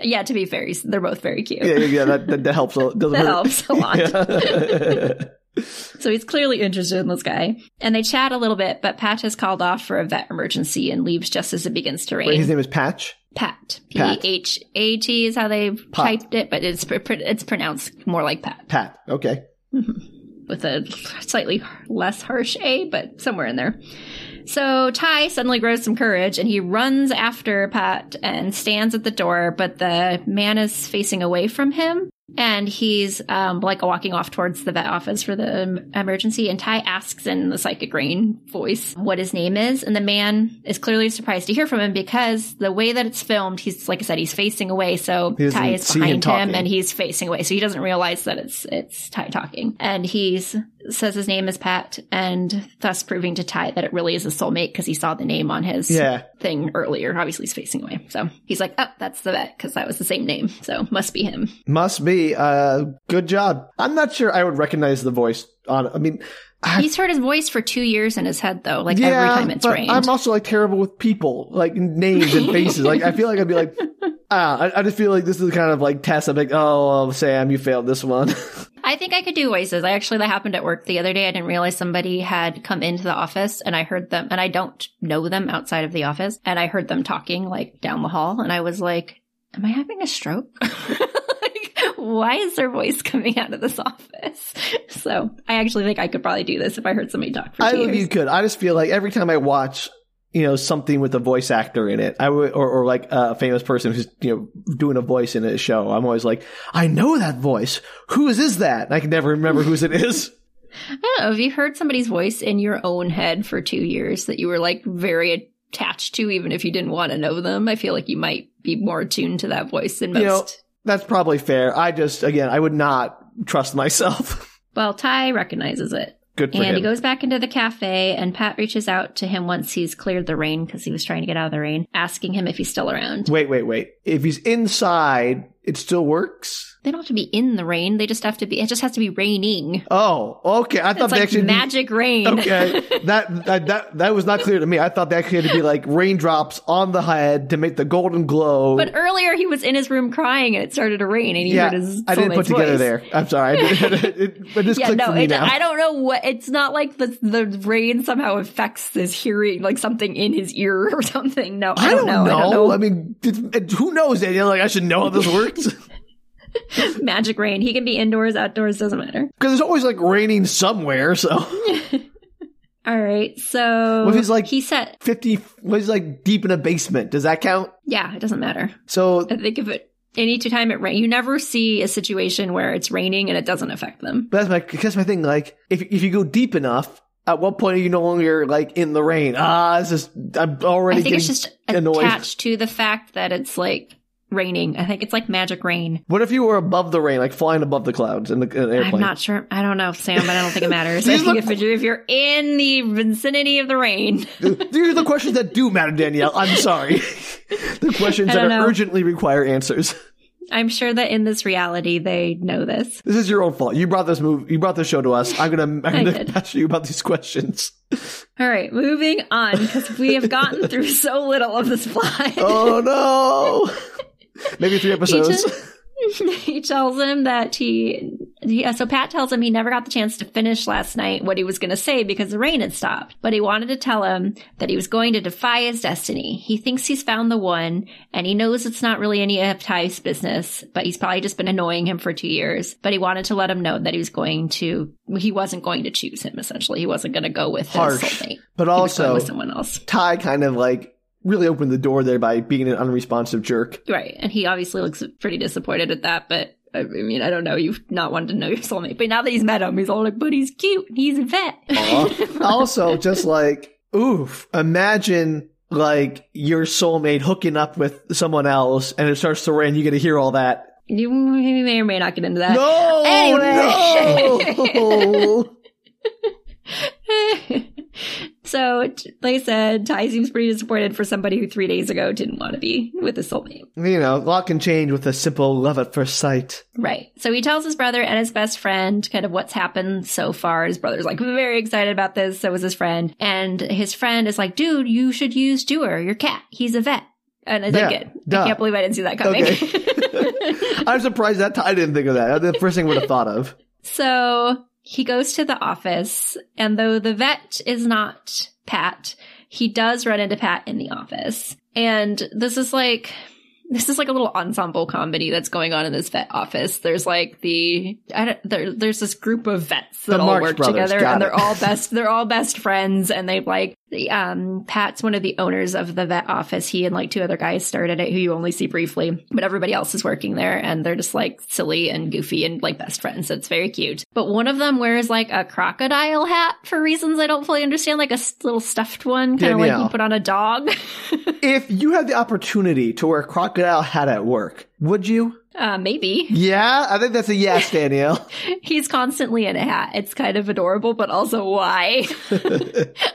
yeah, to be fair, they're both very cute. Yeah, yeah, that, that, that helps. a- Doesn't That hurt. helps a lot. Yeah. So he's clearly interested in this guy. And they chat a little bit, but Phat has called off for a vet emergency and leaves just as it begins to rain. Wait, his name is Patch. Pat. P. H A T is how they typed it, but it's it's pronounced more like Pat Pat. Okay. Mm-hmm. with a slightly less harsh A, but somewhere in there. So Tai suddenly grows some courage and he runs after Phat and stands at the door, but the man is facing away from him. And he's um, like walking off towards the vet office for the em- emergency. And Tai asks in the psychic rain voice what his name is. And the man is clearly surprised to hear from him because the way that it's filmed, he's like I said, he's facing away. So Tai is see him behind him, and he's facing away. So he doesn't realize that it's it's Tai talking. And he's says his name is Phat, and thus proving to Tai that it really is a soulmate because he saw the name on his Yeah. thing earlier. Obviously, he's facing away. So he's like, oh, that's the vet because that was the same name. So must be him. Must be. Uh, good job. I'm not sure I would recognize the voice on. I mean, He's heard his voice for two years in his head, though, like every time it's but rained. I'm also like terrible with people, like names and faces. like I feel like I'd be like, ah, I, I just feel like this is kind of like test. I'm like, oh, Sam, you failed this one. I think I could do voices. I actually, that happened at work the other day. I didn't realize somebody had come into the office and I heard them, and I don't know them outside of the office, and I heard them talking like down the hall, and I was like, am I having a stroke? like, why is their voice coming out of this office? So I actually think I could probably do this if I heard somebody talk for I don't think you could. I just feel like every time I watch, you know, something with a voice actor in it, I would, or, or like a famous person who's, you know, doing a voice in a show, I'm always like, I know that voice. Whose is that? And I can never remember whose it is. I don't know. Have you heard somebody's voice in your own head for two years that you were like very attached to, even if you didn't want to know them? I feel like you might be more attuned to that voice than most. You know, That's probably fair. I just, again, I would not trust myself. Well, Tai recognizes it. Good for And him. he goes back into the cafe, and Phat reaches out to him once he's cleared the rain because he was trying to get out of the rain, asking him if he's still around. wait, wait, wait. If he's inside, it still works? They don't have to be in the rain. They just have to be, it just has to be raining. Oh, okay. I thought It's they like actually. magic rain. Okay, that, that that that was not clear to me. I thought they actually had to be like raindrops on the head to make the golden glow. But earlier he was in his room crying and it started to rain and he yeah, heard his I didn't put together voice. there. I'm sorry. I did, it, but this Yeah, clicked no, for me it. I don't know what. It's not like the the rain somehow affects his hearing, like something in his ear or something. No, I, I don't, know. I don't know. I mean, who knows, Daniel? Like, I should know how this works Magic rain. He can be indoors, outdoors, doesn't matter. Because it's always like raining somewhere. So All right, so if he's like- he said, fifty was like deep in a basement. Does that count? yeah, it doesn't matter. So I think if it any time it rain, you never see a situation where it's raining and it doesn't affect them. But that's my that's my thing. Like, if if you go deep enough, at what point are you no longer like in the rain? Ah, this is I'm already I think it's just annoyed. attached to the fact that it's like raining. I think it's like magic rain. What if you were above the rain, like flying above the clouds in the in an airplane? I'm not sure. I don't know, Sam, but I don't think it matters. I think look- if, you're, in the vicinity of the rain, These are the questions that do matter, Danielle. I'm sorry. the questions that know. urgently require answers. I'm sure that in this reality they know this. This is your own fault. You brought this move. You brought this show to us. I'm gonna I'm gonna ask you about these questions. All right, moving on because we have gotten through so little of this plot. Oh no! Maybe three episodes. he tells him that he, he uh, so Phat tells him he never got the chance to finish last night what he was going to say because the rain had stopped. But he wanted to tell him that he was going to defy his destiny. He thinks he's found the one and he knows it's not really any of Tai's business, but he's probably just been annoying him for two years. But he wanted to let him know that he was going to, he wasn't going to choose him essentially. He wasn't going to go with his soulmate. but He also with someone else. Tai kind of like really opened the door there by being an unresponsive jerk. Right. And he obviously looks pretty disappointed at that, but I mean, I don't know. You've not wanted to know your soulmate, but now that he's met him, he's all like, but he's cute. And he's a vet. Uh-huh. also, just like, oof, imagine like your soulmate hooking up with someone else and it starts to rain. You get to hear all that. You may or may not get into that. No, Anyway. no. so, like I said, Tai seems pretty disappointed for somebody who three days ago didn't want to be with his soulmate. you know, a lot can change with a simple love at first sight. Right. So he tells his brother and his best friend kind of what's happened so far. His brother's like very excited about this. So was his friend. And his friend is like, dude, you should use Dewar, your cat. He's a vet. And I Yeah, think it. duh. I can't believe I didn't see that coming. I'm surprised that I didn't think of that. That's the first thing I would have thought of. So he goes to the office, and though the vet is not Phat, he does run into Phat in the office. And this is like, this is like a little ensemble comedy that's going on in this vet office. There's like the, I don't, there, there's this group of vets that The all Marx work Brothers, together and it. they're all best, they're all best friends and they like, um, Phat's one of the owners of the vet office. He and like two other guys started it who you only see briefly, but everybody else is working there and they're just like silly and goofy and like best friends. So it's very cute. But one of them wears like a crocodile hat for reasons I don't fully understand, like a little stuffed one, kind of like you put on a dog. If you had the opportunity to wear a crocodile hat at work, would you? uh, maybe. Yeah, I think that's a yes, Danielle. He's constantly in a hat. It's kind of adorable, but also why?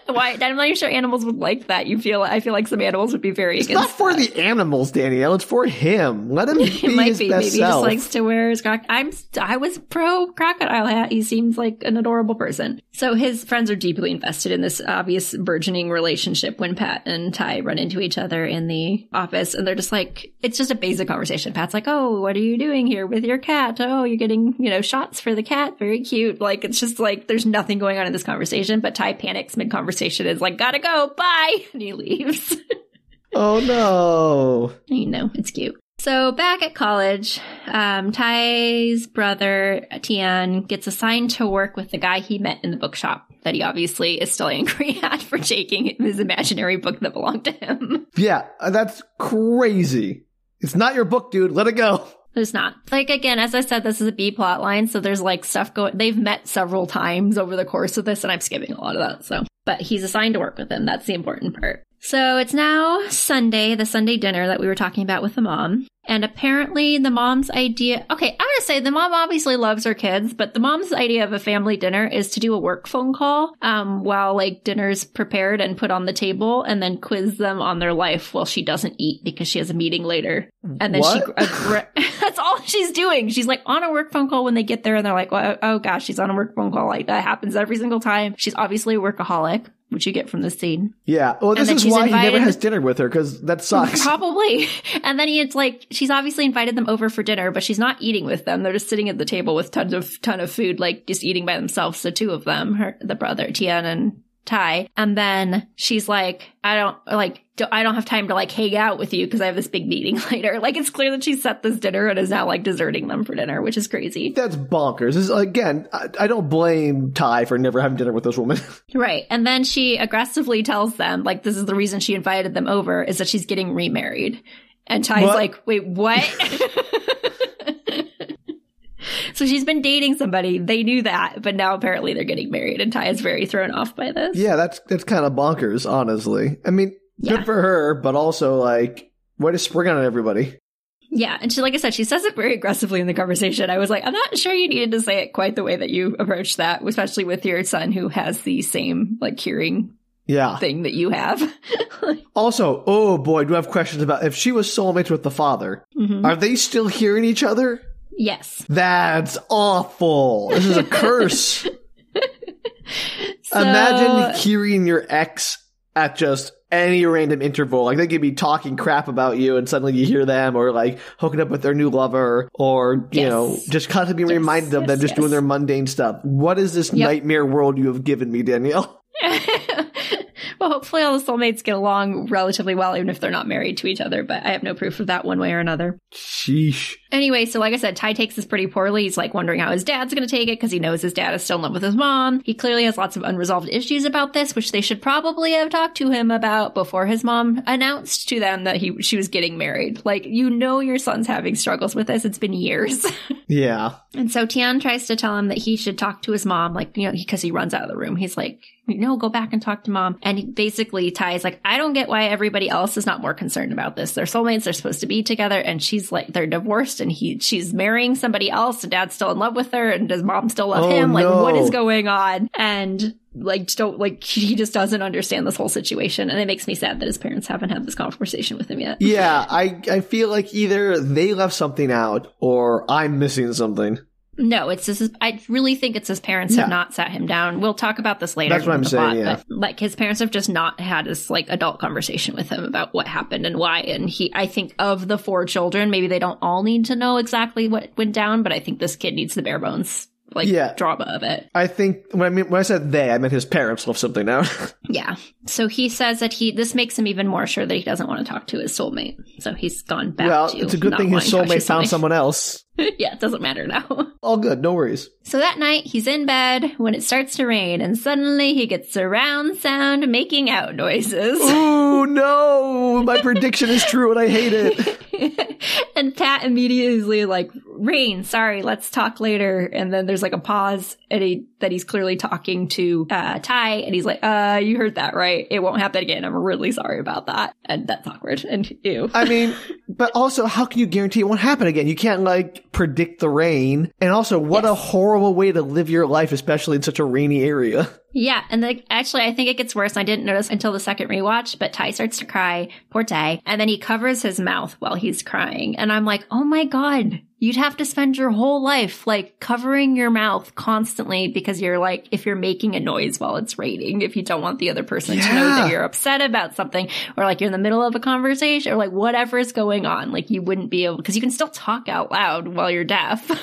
why? I'm not even sure animals would like that. You feel? I feel like some animals would be very It's not for that. the animals, Danielle. It's for him. Let him It be might his be. best Maybe he self. just likes to wear his croc. I'm. I was pro crocodile hat. He seems like an adorable person. So his friends are deeply invested in this obvious burgeoning relationship. When Phat and Tai run into each other in the office, and they're just like, it's just a basic conversation. Phat's like, "Oh, what are you doing here with your cat? Oh, you're getting you know shots for the cat. Very cute. Like it's just like there's nothing going on in this conversation. But Tai panics mid conversation. Is like, gotta go. Bye, and he leaves. oh no. You know, it's cute. So back at college, um, Tai's brother Thian gets assigned to work with the guy he met in the bookshop that he obviously is still angry at for taking his imaginary book that belonged to him. Yeah, that's crazy. It's not your book, dude. Let it go. There's not. Like again, as I said, this is a B plot line, so there's like stuff going they've met several times over the course of this, and I'm skipping a lot of that, so but he's assigned to work with him. That's the important part. So it's now Sunday, the Sunday dinner that we were talking about with the mom. And apparently the mom's idea, okay, I'm to say the mom obviously loves her kids, but the mom's idea of a family dinner is to do a work phone call, um, while like dinner's prepared and put on the table and then quiz them on their life while she doesn't eat because she has a meeting later. And then she, What? aggr- that's all she's doing. She's like on a work phone call when they get there and they're like, oh, oh gosh, she's on a work phone call. Like that happens every single time. She's obviously a workaholic, which you get from this scene. Yeah. Well, this is why he never has dinner with her because that sucks. Probably. And then he's like she's obviously invited them over for dinner, but she's not eating with them. They're just sitting at the table with tons of ton of food, like just eating by themselves. The two of them, her the brother Thian and Tai. And then she's like, I don't like do, I don't have time to like hang out with you because I have this big meeting later. Like it's clear that she set this dinner and is now like deserting them for dinner, which is crazy. That's bonkers. This is, again, I, I don't blame Tai for never having dinner with this woman. Right. And then she aggressively tells them, like, this is the reason she invited them over, is that she's getting remarried. And Tai's What? like, wait, what? so she's been dating somebody. They knew that, but now apparently they're getting married. And Tai is very thrown off by this. yeah, that's that's kind of bonkers, honestly. I mean, Yeah. good for her, but also like, way to spring on everybody. Yeah. And she, like I said, she says it very aggressively in the conversation. I was like, I'm not sure you needed to say it quite the way that you approached that, especially with your son who has the same, like, hearing Yeah. thing that you have. Also, oh boy, do I have questions about if she was soulmates with the father. Mhm. Are they still hearing each other? Yes. That's awful. This is a curse. So- Imagine hearing your ex at just any random interval. Like they could be talking crap about you and suddenly you hear them or like hooking up with their new lover or, you Yes. know, just constantly Yes, reminded of yes, them just doing their mundane stuff. What is this Yep. nightmare world you have given me, Danielle? well, hopefully all the soulmates get along relatively well, even if they're not married to each other, but I have no proof of that one way or another. Sheesh. Anyway, so like I said, Tai takes this pretty poorly. He's like wondering how his dad's going to take it because he knows his dad is still in love with his mom. He clearly has lots of unresolved issues about this, which they should probably have talked to him about before his mom announced to them that he she was getting married. Like you know, your son's having struggles with this. It's been years. Yeah. And so Thian tries to tell him that he should talk to his mom, like, you know, because he runs out of the room. He's like, no, go back and talk to mom. And basically, Tai is like, I don't get why everybody else is not more concerned about this. They're soulmates. They're supposed to be together. And she's like, they're divorced and he, she's marrying somebody else and dad's still in love with her. And does mom still love Oh, him? Like, no. what is going on? And like, don't, like, he just doesn't understand this whole situation. And it makes me sad that his parents haven't had this conversation with him yet. Yeah, I I feel like either they left something out or I'm missing something. No, it's just, I really think it's his parents Yeah. have not sat him down. We'll talk about this later. That's what I'm saying, yeah. But like his parents have just not had this like adult conversation with him about what happened and why. And he, I think of the four children, maybe they don't all need to know exactly what went down, but I think this kid needs the bare bones like Yeah. drama of it. I think when I mean when I said they, I meant his parents left something out. Yeah. So he says that he, this makes him even more sure that he doesn't want to talk to his soulmate. So he's gone back well, it's a good thing his wanting soulmate found someone else. yeah, it doesn't matter now. All good, no worries. So that night, he's in bed when it starts to rain, and suddenly he gets surround sound making out noises. Ooh, no! My prediction is true and I hate it. and Phat immediately like, Rain, sorry, let's talk later. And then there's like a pause, and he that he's clearly talking to uh, Tai, and he's like, uh, you heard that right? It won't happen again. I'm really sorry about that. And that's awkward. And ew. I mean, but also, how can you guarantee it won't happen again? You can't like predict the rain. And also, what a horrible way to live your life, especially in such a rainy area. Yeah, and like actually, I think it gets worse. I didn't notice until the second rewatch, but Tai starts to cry, poor Tai, and then he covers his mouth while he's crying, and I'm like, oh my god, you'd have to spend your whole life like covering your mouth constantly because you're like, if you're making a noise while it's raining, if you don't want the other person to know that you're upset about something, or like you're in the middle of a conversation, or like whatever is going on, like you wouldn't be able because you can still talk out loud while you're deaf.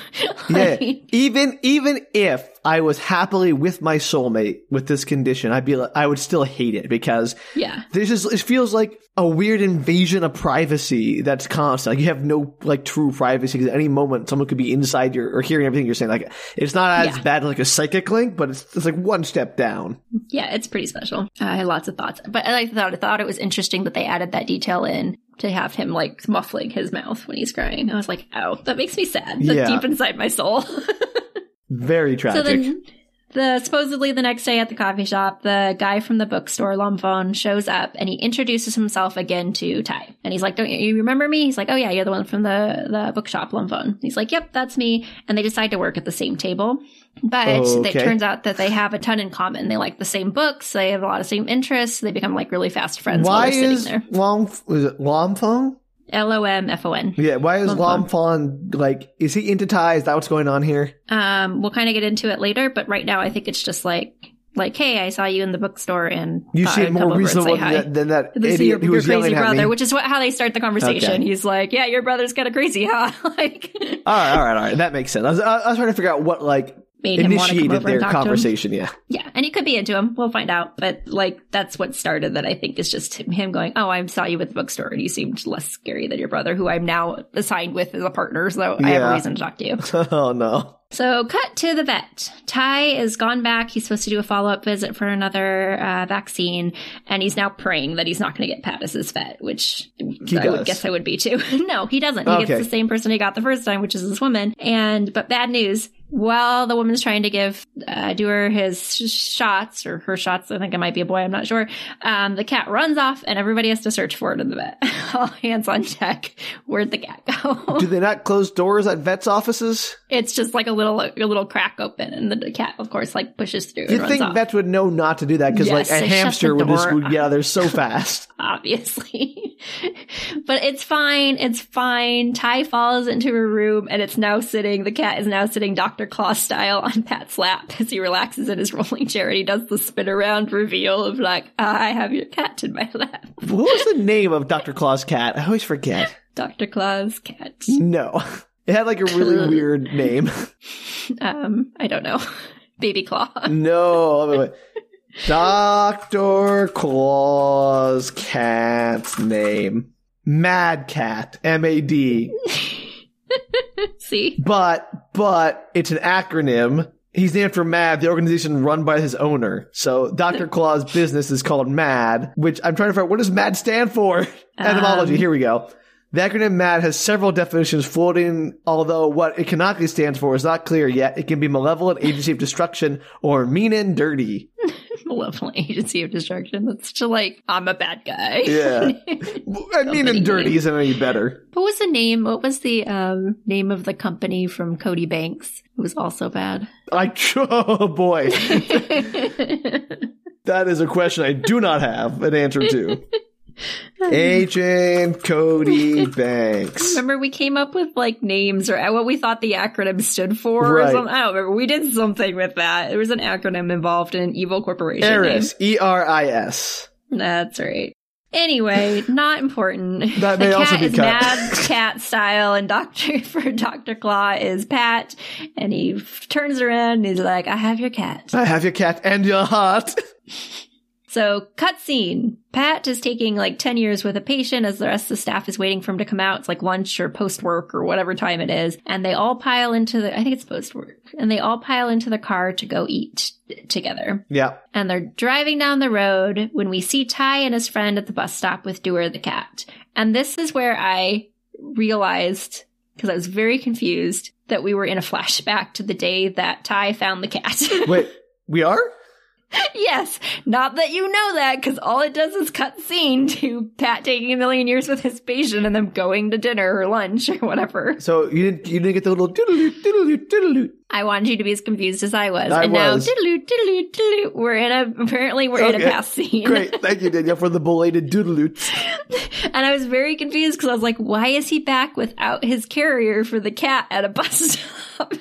Yeah. Even even if I was happily with my soulmate with this condition, I'd be like, I would still hate it because yeah. this is it feels like a weird invasion of privacy that's constant. Like you have no like true privacy because at any moment someone could be inside your or hearing everything you're saying. Like it's not as Yeah. bad like a psychic link, but it's, it's like one step down. Yeah, it's pretty special. I had lots of thoughts, but I thought I thought it was interesting that they added that detail in to have him like muffling his mouth when he's crying. I was like, oh, that makes me sad. That's Yeah. deep inside my soul. Very tragic. so then, the supposedly the next day at the coffee shop, the guy from the bookstore, Lomfon, shows up and he introduces himself again to Tai. And he's like, "Don't you, remember me?" He's like, "Oh yeah, you're the one from the the bookshop, Lomfon." He's like, "Yep, that's me." And they decide to work at the same table. But Okay. it turns out that they have a ton in common. They like the same books. They have a lot of same interests. They become like really fast friends while why sitting is there. It Lomfon? L O M F O N. Yeah, why is. Lomfon like is he into Tai? Is that what's going on here? Um, we'll kind of get into it later, but right now I think it's just like, like, hey, I saw you in the bookstore and You seem more reasonable than, than that This is idiot your, who your crazy at brother, me. which is what how they start the conversation. Okay. He's like, "Yeah, your brother's kind of crazy, huh?" like, all right, all right, all right. That makes sense. I was, I was trying to figure out what like made him want to come initiated over and their talk to him. conversation. Yeah. Yeah, and he could be into him. We'll find out. But like, that's what started. That I think is just him going, "Oh, I saw you at the bookstore, and you seemed less scary than your brother, who I'm now assigned with as a partner. So I have a reason to talk to you." oh no. So, cut to the vet. Tai is gone back. He's supposed to do a follow up visit for another uh, vaccine, and he's now praying that he's not going to get Phat as his vet, which He I does. would guess I would be too. no, he doesn't. He Okay. gets the same person he got the first time, which is this woman. And but bad news. While the woman's trying to give uh, Doer his sh- shots or her shots, I think it might be a boy. I'm not sure. Um, the cat runs off, and everybody has to search for it in the vet. All hands on deck. Where'd the cat go? Do they not close doors at vets' offices? It's just like a little a little crack open, and the cat, of course, like pushes through. You'd think off. vets would know not to do that because Yes, like a hamster would just would get out there so fast. obviously. but it's fine. It's fine. Tai falls into a room, and it's now sitting. The cat is now sitting Dr. Claw style on Phat's lap as he relaxes in his rolling chair, and he does the spin around reveal of like, "I have your cat in my lap." what was the name of Dr. Claw's cat? I always forget. Dr. Claw's cat. No. It had like a really weird name. Um, I don't know. Baby Claw. No. Wait, wait. Dr. Claw's cat's name. Mad Cat. M-A-D. See? But, but, it's an acronym. He's named for MAD, the organization run by his owner. So Dr. Claw's business is called MAD, which I'm trying to figure out what does MAD stand for? Etymology, Um, here we go. The acronym MAD has several definitions floating, although what it canonically stands for is not clear yet. It can be malevolent agency of destruction or mean and dirty. Malevolent agency of destruction. That's just like, I'm a bad guy. Yeah. And mean and dirty isn't any better. what was the name? What was the um, name of the company from Cody Banks? It was also bad. I, oh boy. That is a question I do not have an answer to. Agent Cody Banks. Remember, we came up with like names or uh, what we thought the acronym stood for. Or Right. something. I don't remember. We did something with that. There was an acronym involved in an evil corporation. Eris. E R I S. That's right. Anyway, not important. That the cat also be is cut. mad cat style, and Doctor for Doctor Claw is Phat, and he f- turns around and he's like, "I have your cat." I have your cat and your heart. So, cutscene. Phat is taking like 10 years with a patient as the rest of the staff is waiting for him to come out. It's like lunch or post work or whatever time it is. And they all pile into the, I think it's post work. And they all pile into the car to go eat together. Yeah. And they're driving down the road when we see Tai and his friend at the bus stop with Doer the cat. And this is where I realized, because I was very confused, that we were in a flashback to the day that Tai found the cat. Wait, we are? Yes, not that you know that, because all it does is cut scene to Phat taking a million years with his patient and them going to dinner or lunch or whatever. So you didn't you didn't get the little doodle doodle doodle I wanted you to be as confused as I was. I and was. now, diddle diddle diddle, we're in a, apparently we're in a Okay. past scene. Great, thank you, Danielle, for the belated doodle And I was very confused because I was like, why is he back without his carrier for the cat at a bus stop?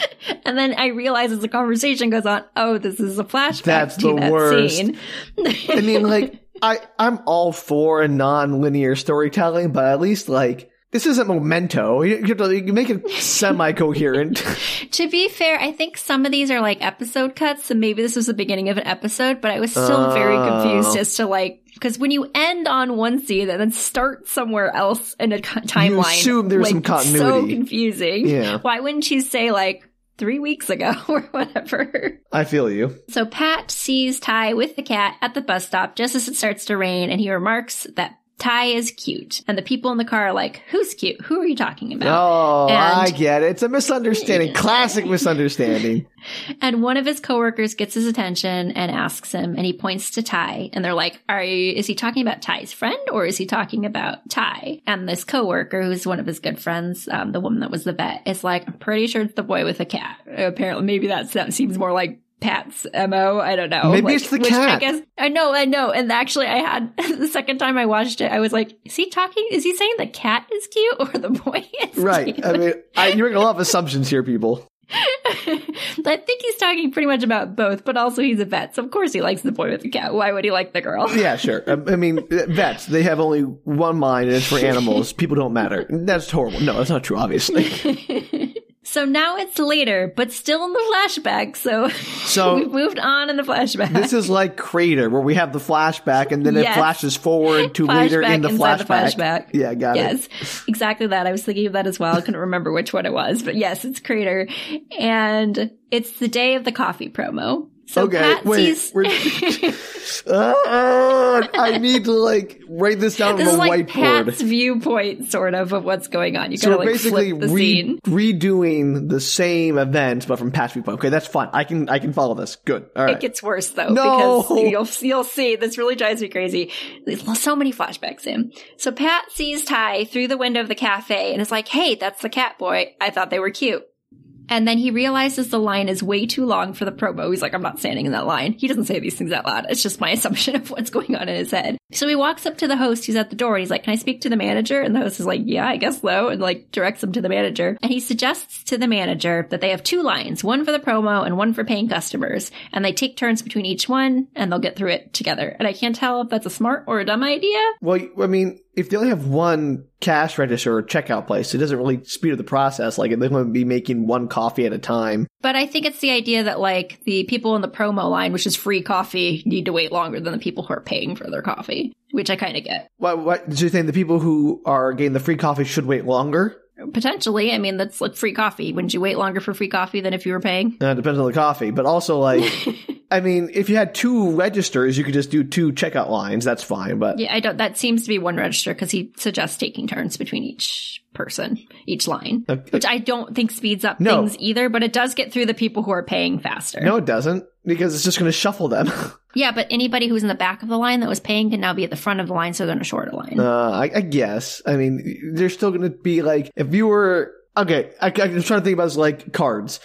and then I realize as the conversation goes on, oh, this is a flashback That's to the that worst. scene. I mean, like, I, I'm all for non-linear storytelling, but at least, like, this isn't Memento. You, you, have to, you make it semi-coherent. To be fair, I think some of these are like episode cuts, so maybe this was the beginning of an episode, but I was still very Oh. confused as to like, because when you end on one scene and then start somewhere else in a co- timeline, assume there's like, some it's So confusing. Yeah. Why wouldn't you say like three weeks ago or whatever? I feel you. So Phat sees Tai with the cat at the bus stop just as it starts to rain, and he remarks that Tai is cute. And the people in the car are like, Who's cute? Who are you talking about? Oh, And- I get it. It's a misunderstanding. Classic misunderstanding. And one of his coworkers gets his attention and asks him, and he points to Tai, and they're like, "Are you? Is he talking about Tai's friend, or is he talking about Tai?" And this coworker, who's one of his good friends, um, the woman that was the vet, is like, "I'm pretty sure it's the boy with the cat." Apparently, maybe that's, that seems more like Phat's mo. I don't know. Maybe Like, it's the which I guess I know, I know. And actually, I had the second time I watched it, I was like, "Is he talking? Is he saying the cat is cute or the boy is Right. cute?" I mean, I, you're making a lot of assumptions here, people. I think he's talking pretty much about both, but also he's a vet, so of course he likes the boy with the cat. Why would he like the girl? Yeah, sure. I, I mean, vets, they have only one mind and it's for animals. People don't matter. That's horrible. No, that's not true, obviously. So now it's later, but still in the flashback. So, So- we've moved on in the flashback. This is like Crater, where we have the flashback and then it flashes forward to later in the flashback. the flashback. Yeah, got it. yes, exactly that. I was thinking of that as well. I couldn't remember which one it was, but yes, it's Crater, and it's the day of the coffee promo. So Okay, wait. Uh, I need to like write this down on this a is like whiteboard. Phat's viewpoint, sort of, of what's going on. You so gotta like basically flip the re- scene. redoing the same event, but from Phat's viewpoint. Okay, that's fine. I can I can follow this. Good. All right. It gets worse though No. because you'll you'll see this really drives me crazy. There's so many flashbacks in. So Phat sees Tai through the window of the cafe and is like, "Hey, that's the cat boy. I thought they were cute." And then he realizes the line is way too long for the promo. He's like, I'm not standing in that line. He doesn't say these things out loud. It's just my assumption of what's going on in his head. So he walks up to the host who's at the door and he's like, Can I speak to the manager? And the host is like, Yeah, I guess so. And like directs him to the manager. And he suggests to the manager that they have two lines, one for the promo and one for paying customers. And they take turns between each one and they'll get through it together. And I can't tell if that's a smart or a dumb idea. Well, I mean, if they only have one cash register or checkout place, it doesn't really speed up the process. Like they're going to be making one coffee at a time. But I think it's the idea that like the people in the promo line, which is free coffee, need to wait longer than the people who are paying for their coffee, which I kind of get. What, what, do you think the people who are getting the free coffee should wait longer? Potentially, I mean that's like free coffee. Wouldn't you wait longer for free coffee than if you were paying? Uh, it depends on the coffee, but also like, I mean, if you had two registers, you could just do two checkout lines. That's fine. But Yeah, I don't. That seems to be one register because he suggests taking turns between each person, each line, Okay. which I don't think speeds up No. things either. But it does get through the people who are paying faster. no, it doesn't because it's just going to shuffle them. Yeah, but anybody who's in the back of the line that was paying can now be at the front of the line, so they're in a shorter line. Uh, I, I guess. I mean, they're still going to be like, if you were, okay, I, I'm trying to think about this like cards.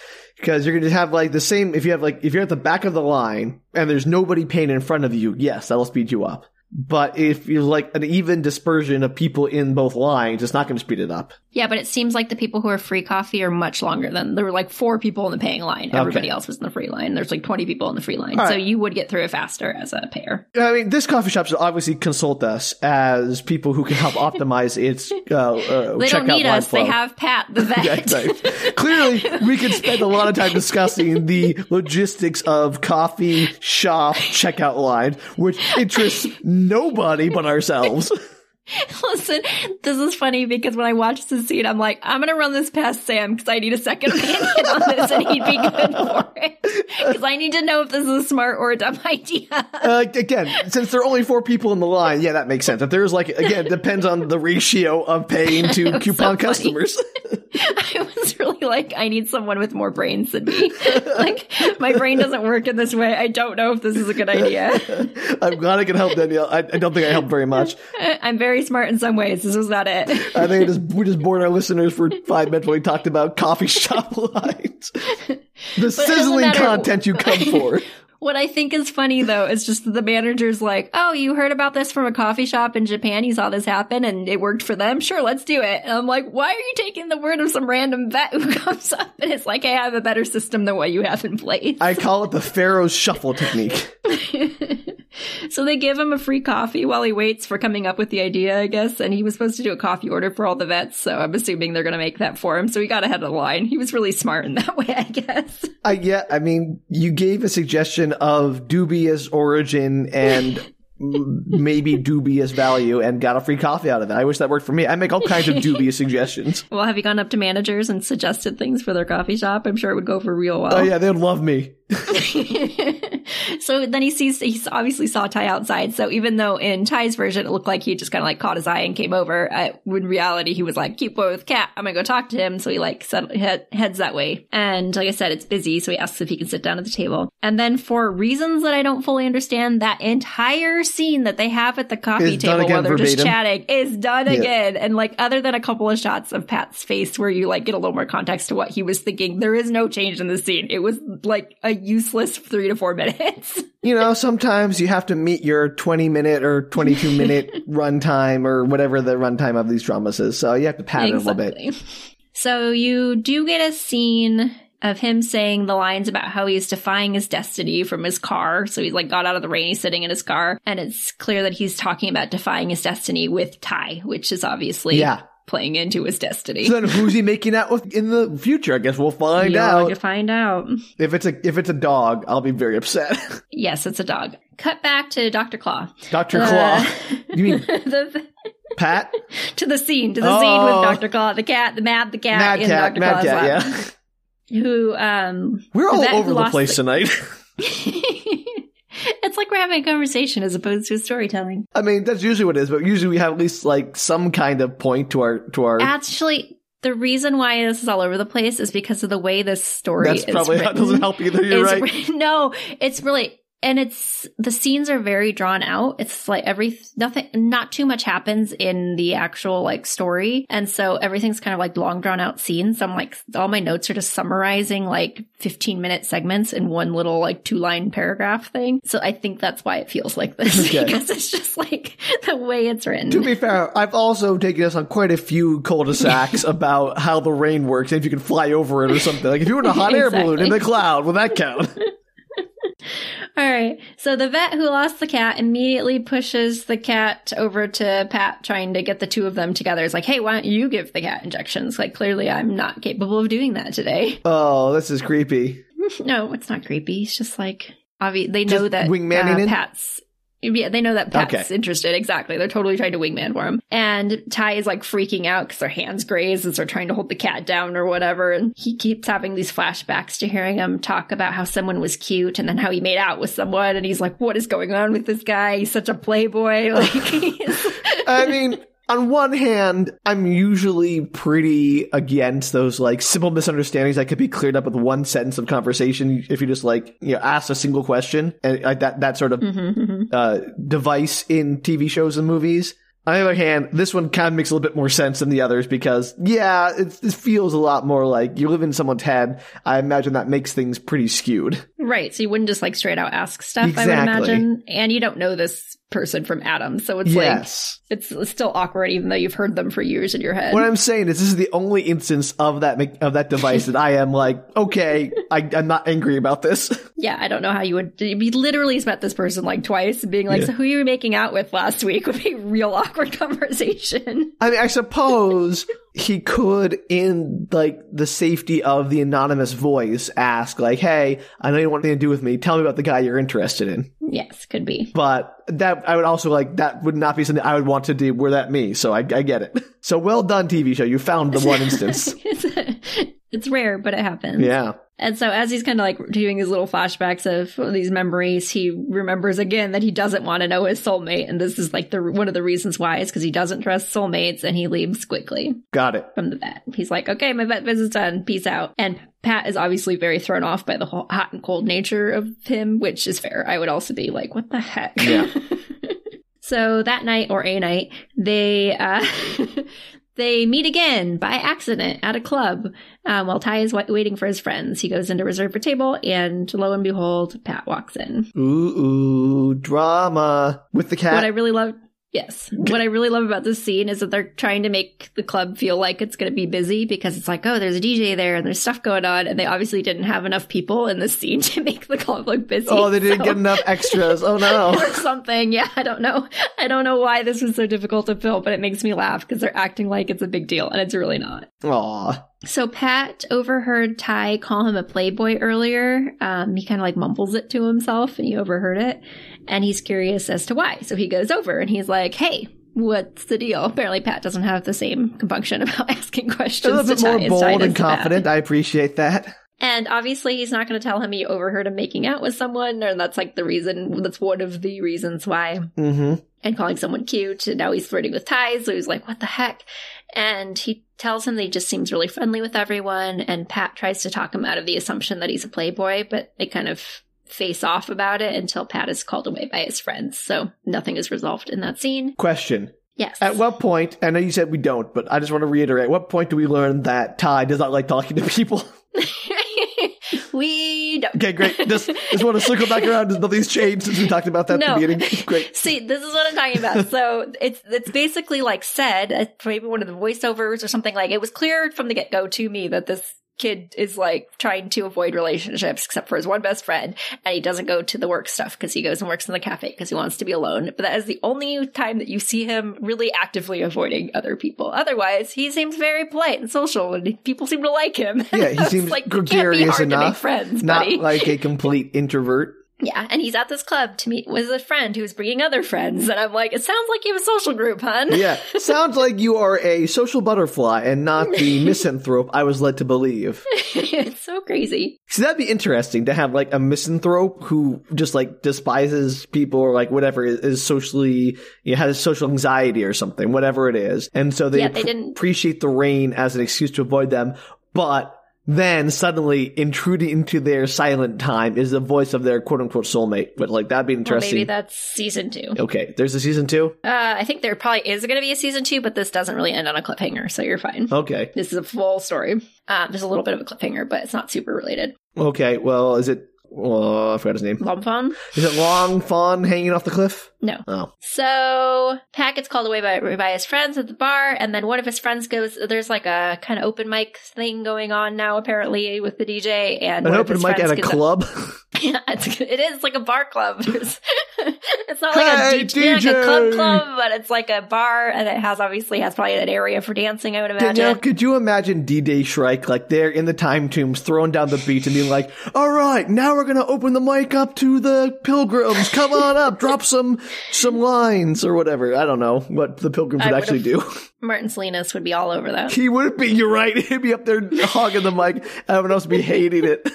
Because you're going to have like the same, if you have like, if you're at the back of the line and there's nobody paying in front of you, yes, that'll speed you up. But if you're like an even dispersion of people in both lines, it's not going to speed it up. Yeah, but it seems like the people who are free coffee are much longer than there were like four people in the paying line. Everybody else was in the free line. There's like 20 people in the free line, so you would get through it faster as a payer. I mean, this coffee shop should obviously consult us as people who can help optimize its uh, uh, They don't need line us. They have Phat the vet. Yeah. Clearly, we could spend a lot of time discussing the logistics of coffee shop checkout line, which interests nobody but ourselves. Listen, this is funny because when I watched this scene, I'm like, I'm gonna run this past Sam because I need a second opinion on this, and he'd be good for it because I need to know if this is a smart or a dumb idea. Uh, again, since there are only four people in the line, yeah, that makes sense. If there's like, again, it depends on the ratio of paying to coupon funny. customers. I was really like, I need someone with more brains than me. like, my brain doesn't work in this way. I don't know if this is a good idea. I'm glad I can help Danielle. I, I don't think I helped very much. I'm very smart in some ways. This was not it. I think it just, we just bored our listeners for five minutes when we talked about coffee shop lines. The sizzling matter- content you come for. What I think is funny though is just the manager's like, "Oh, you heard about this from a coffee shop in Japan? You saw this happen and it worked for them. Sure, let's do it." And I'm like, "Why are you taking the word of some random vet who comes up and it's like, hey, I have a better system than what you have in place." I call it the Pharaoh's shuffle technique. so they give him a free coffee while he waits for coming up with the idea, I guess. And he was supposed to do a coffee order for all the vets, so I'm assuming they're going to make that for him. So he got ahead of the line. He was really smart in that way, I guess. I yeah, I mean, you gave a suggestion of dubious origin and maybe dubious value and got a free coffee out of it. I wish that worked for me. I make all kinds of dubious suggestions. Well, have you gone up to managers and suggested things for their coffee shop? I'm sure it would go for real well. Oh yeah, they'd love me. so then he sees he obviously saw Tai outside. So even though in Tai's version it looked like he just kind of like caught his eye and came over, uh, in reality he was like, "Keep boy with Cat. I'm gonna go talk to him." So he like set, head, heads that way. And like I said, it's busy, so he asks if he can sit down at the table. And then for reasons that I don't fully understand, that entire scene that they have at the coffee done table while they're just chatting is done Yeah. again. And like other than a couple of shots of Phat's face where you like get a little more context to what he was thinking, there is no change in the scene. It was like a useless three to four minutes. You know, sometimes you have to meet your 20 minute or 22 minute runtime or whatever the runtime of these dramas is. So you have to pad it a little bit. So you do get a scene of him saying the lines about how he's defying his destiny from his car. So he's like got out of the rain, he's sitting in his car, and it's clear that he's talking about defying his destiny with Tai, which is obviously Yeah. Playing into his destiny. So then who's he making out with in the future? I guess we'll find You're out. to find out. If it's a if it's a dog, I'll be very upset. Yes, it's a dog. Cut back to Dr. Claw. Dr. Uh, Claw. You mean the, Phat? to the scene, to the scene with Oh. Dr. Claw, the cat, the Mad, the cat Mad Cat, Dr. Mad Claw's Cat, yeah. Who, um, We're all over the place the- tonight. we're having a conversation as opposed to storytelling. I mean, that's usually what it is, but usually we have at least like some kind of point to our to our Actually, the reason why this is all over the place is because of the way this story That's is probably written. that doesn't help either. You're is right. written- no, it's really and it's the scenes are very drawn out. It's like every nothing, not too much happens in the actual like story, and so everything's kind of like long drawn out scenes. I'm like, all my notes are just summarizing like 15 minute segments in one little like two line paragraph thing. So I think that's why it feels like this Okay. because it's just like the way it's written. To be fair, I've also taken us on quite a few cul-de-sacs about how the rain works and if you can fly over it or something. Like if you were in a hot air balloon in the cloud, would that count? All right. So the vet who lost the cat immediately pushes the cat over to Phat, trying to get the two of them together. It's like, hey, why don't you give the cat injections? Like, clearly I'm not capable of doing that today. Oh, this is creepy. no, it's not creepy. It's just like, obvi- they know Just that uh. Phat's. Yeah, they know that Phat's Okay. interested. Exactly. They're totally trying to wingman for him. And Tai is like freaking out because their hands graze as they're trying to hold the cat down or whatever. And he keeps having these flashbacks to hearing him talk about how someone was cute and then how he made out with someone. And he's like, what is going on with this guy? He's such a playboy. Like, I mean, on one hand, I'm usually pretty against those like simple misunderstandings that could be cleared up with one sentence of conversation if you just like you know ask a single question and like that that sort of Mhm, mhm. uh, device in TV shows and movies. On the other hand, this one kind of makes a little bit more sense than the others because, yeah, it, it feels a lot more like you live in someone's head. I imagine that makes things pretty skewed. Right. So you wouldn't just like straight out ask stuff, I would imagine. And you don't know this person from Adam. So it's like, yes. it's, it's still awkward even though you've heard them for years in your head. What I'm saying is, this is the only instance of that of that device that I am like, okay, I, I'm not angry about this. yeah, I don't know how you would. You literally met this person like twice and being like, Yeah. so who you were making out with last week would be a real awkward conversation. I mean, I suppose he could, in like the safety of the anonymous voice, ask like, "Hey, I know you want anything to do with me. Tell me about the guy you're interested in." yes, could be. But that I would also like that would not be something I would want to do were that me. So I, I get it. So well done, TV show. You found the one instance. It's, rare, but it happens. Yeah. And so as he's kind of like doing his little flashbacks of these memories, he remembers again that he doesn't want to know his soulmate. And this is like the one of the reasons why is because he doesn't trust soulmates and he leaves quickly Got it. from the vet. He's like, okay, my vet visit's done. Peace out. And Phat is obviously very thrown off by the whole hot and cold nature of him, which is fair. I would also be like, what the heck? Yeah. so that night or a night, they, uh, They meet again by accident at a club um, while Tai is wa- waiting for his friends. He goes in to reserve a table, and lo and behold, Phat walks in. Ooh, ooh, drama with the cat. What I really love, yes, what I really love about this scene is that they're trying to make the club feel like it's going to be busy because it's like, oh, there's a DJ there and there's stuff going on, and they obviously didn't have enough people in this scene to make the club look busy. oh, they didn't so- get enough extras. Oh no. or something. Yeah, I don't know. I don't know why this was so difficult to film, but it makes me laugh because they're acting like it's a big deal, and it's really not. Aw. So Phat overheard Tai call him a playboy earlier. Um, he kind of like mumbles it to himself, and he overheard it, and he's curious as to why. So he goes over and he's like, "Hey." What's the deal? Apparently, Phat doesn't have the same compunction about asking questions. A little bit Tai more bold and confident. I appreciate that. And obviously, he's not going to tell him he overheard him making out with someone, and that's like the reason. That's one of the reasons why Mm-hmm. and calling someone cute. And now he's flirting with Tai, so he's like, what the heck? And he tells him that he just seems really friendly with everyone. And Phat tries to talk him out of the assumption that he's a playboy, but they kind of face off about it until Phat is called away by his friends. So nothing is resolved in that scene. Question. Yes. At what point, I know you said we don't, but I just want to reiterate, at what point do we learn that Tai does not like talking to people? we don't. Okay, great. Just, just want to circle back around. Nothing's changed since we talked about that at No. the beginning. Great. See, this is what I'm talking about. So it's it's basically like said, uh, maybe one of the voiceovers or something like it was clear from the get go to me that this kid is like trying to avoid relationships except for his one best friend and he doesn't go to the work stuff because he goes and works in the cafe because he wants to be alone but that is the only time that you see him really actively avoiding other people otherwise he seems very polite and social and people seem to like him Yeah, he seems like, gregarious hard to make enough. friends Not buddy. like a complete introvert. Yeah, and he's at this club to meet with a friend who's bringing other friends, and I'm like, it sounds like you have a social group, hun. Yeah. Sounds like you are a social butterfly and not the misanthrope I was led to believe. it's so crazy. See, that'd be interesting to have like a misanthrope who just like despises people or like whatever is, socially, you know, has social anxiety or something, whatever it is. And so they, Yeah, they ap- didn't- appreciate the rain as an excuse to avoid them. But then suddenly intruding into their silent time is the voice of their quote unquote soulmate. But like that'd be Well, interesting. maybe that's season two. okay. There's a season two. Uh, I think there probably is going to be a season two, but this doesn't really end on a cliffhanger, so you're fine. Okay. This is a full story. Um, there's a little bit of a cliffhanger, but it's not super related. Okay. Well, is it, oh, I forgot his name. Lomfon? Is it Lomfon hanging off the cliff? No. Oh. So Phat gets called away by by his friends at the bar, and then one of his friends goes. There's like a kind of open mic thing going on now, apparently with the DJ, and An open mic at a club? Yeah, it's, it is like a bar club. There's, it's not like Hey, a DJ, like a club club, but it's like a bar, and it has obviously has probably an area for dancing. I would imagine. Danielle, could you imagine DJ Shrike like there in the time tombs throwing down the beat and being like, all right, now we're going to open the mic up to the pilgrims. Come on up, drop some, some lines or whatever. I don't know what the pilgrims would actually do. Martin Silenus would be all over that. He would be, you're right. He'd be up there hogging the mic. Everyone else would be hating it.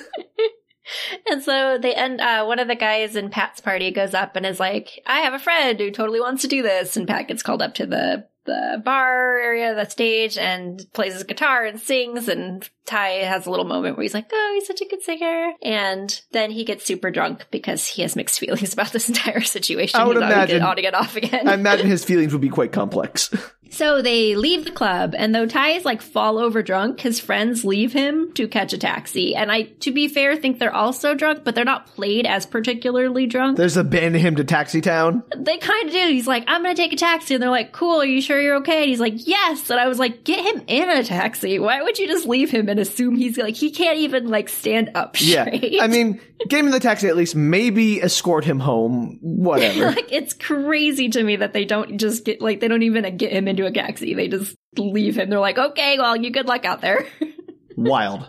And so they end. Uh, one of the guys in Phat's party goes up and is like, "I have a friend who totally wants to do this." And Phat gets called up to the the bar area, the stage, and plays his guitar and sings. And Tai has a little moment where he's like, "Oh, he's such a good singer." And then he gets super drunk because he has mixed feelings about this entire situation. I would He's on to get- imagine- on to get off again. I imagine his feelings would be quite complex. So they leave the club, and though Tai is like fall over drunk, his friends leave him to catch a taxi. And I, to be fair, think they're also drunk, but they're not played as particularly drunk. There's a abandon him to Taxi Town. they kind of do. He's like, I'm gonna take a taxi. And they're like, cool, are you sure you're okay? And he's like, yes. And I was like, get him in a taxi. Why would you just leave him and assume he's like, he can't even like stand up Yeah. I mean, get him in the taxi at least, maybe escort him home, whatever. like, it's crazy to me that they don't just get, like, they don't even get him into a taxi. They just leave him. They're like, okay, well, you good luck out there. Wild.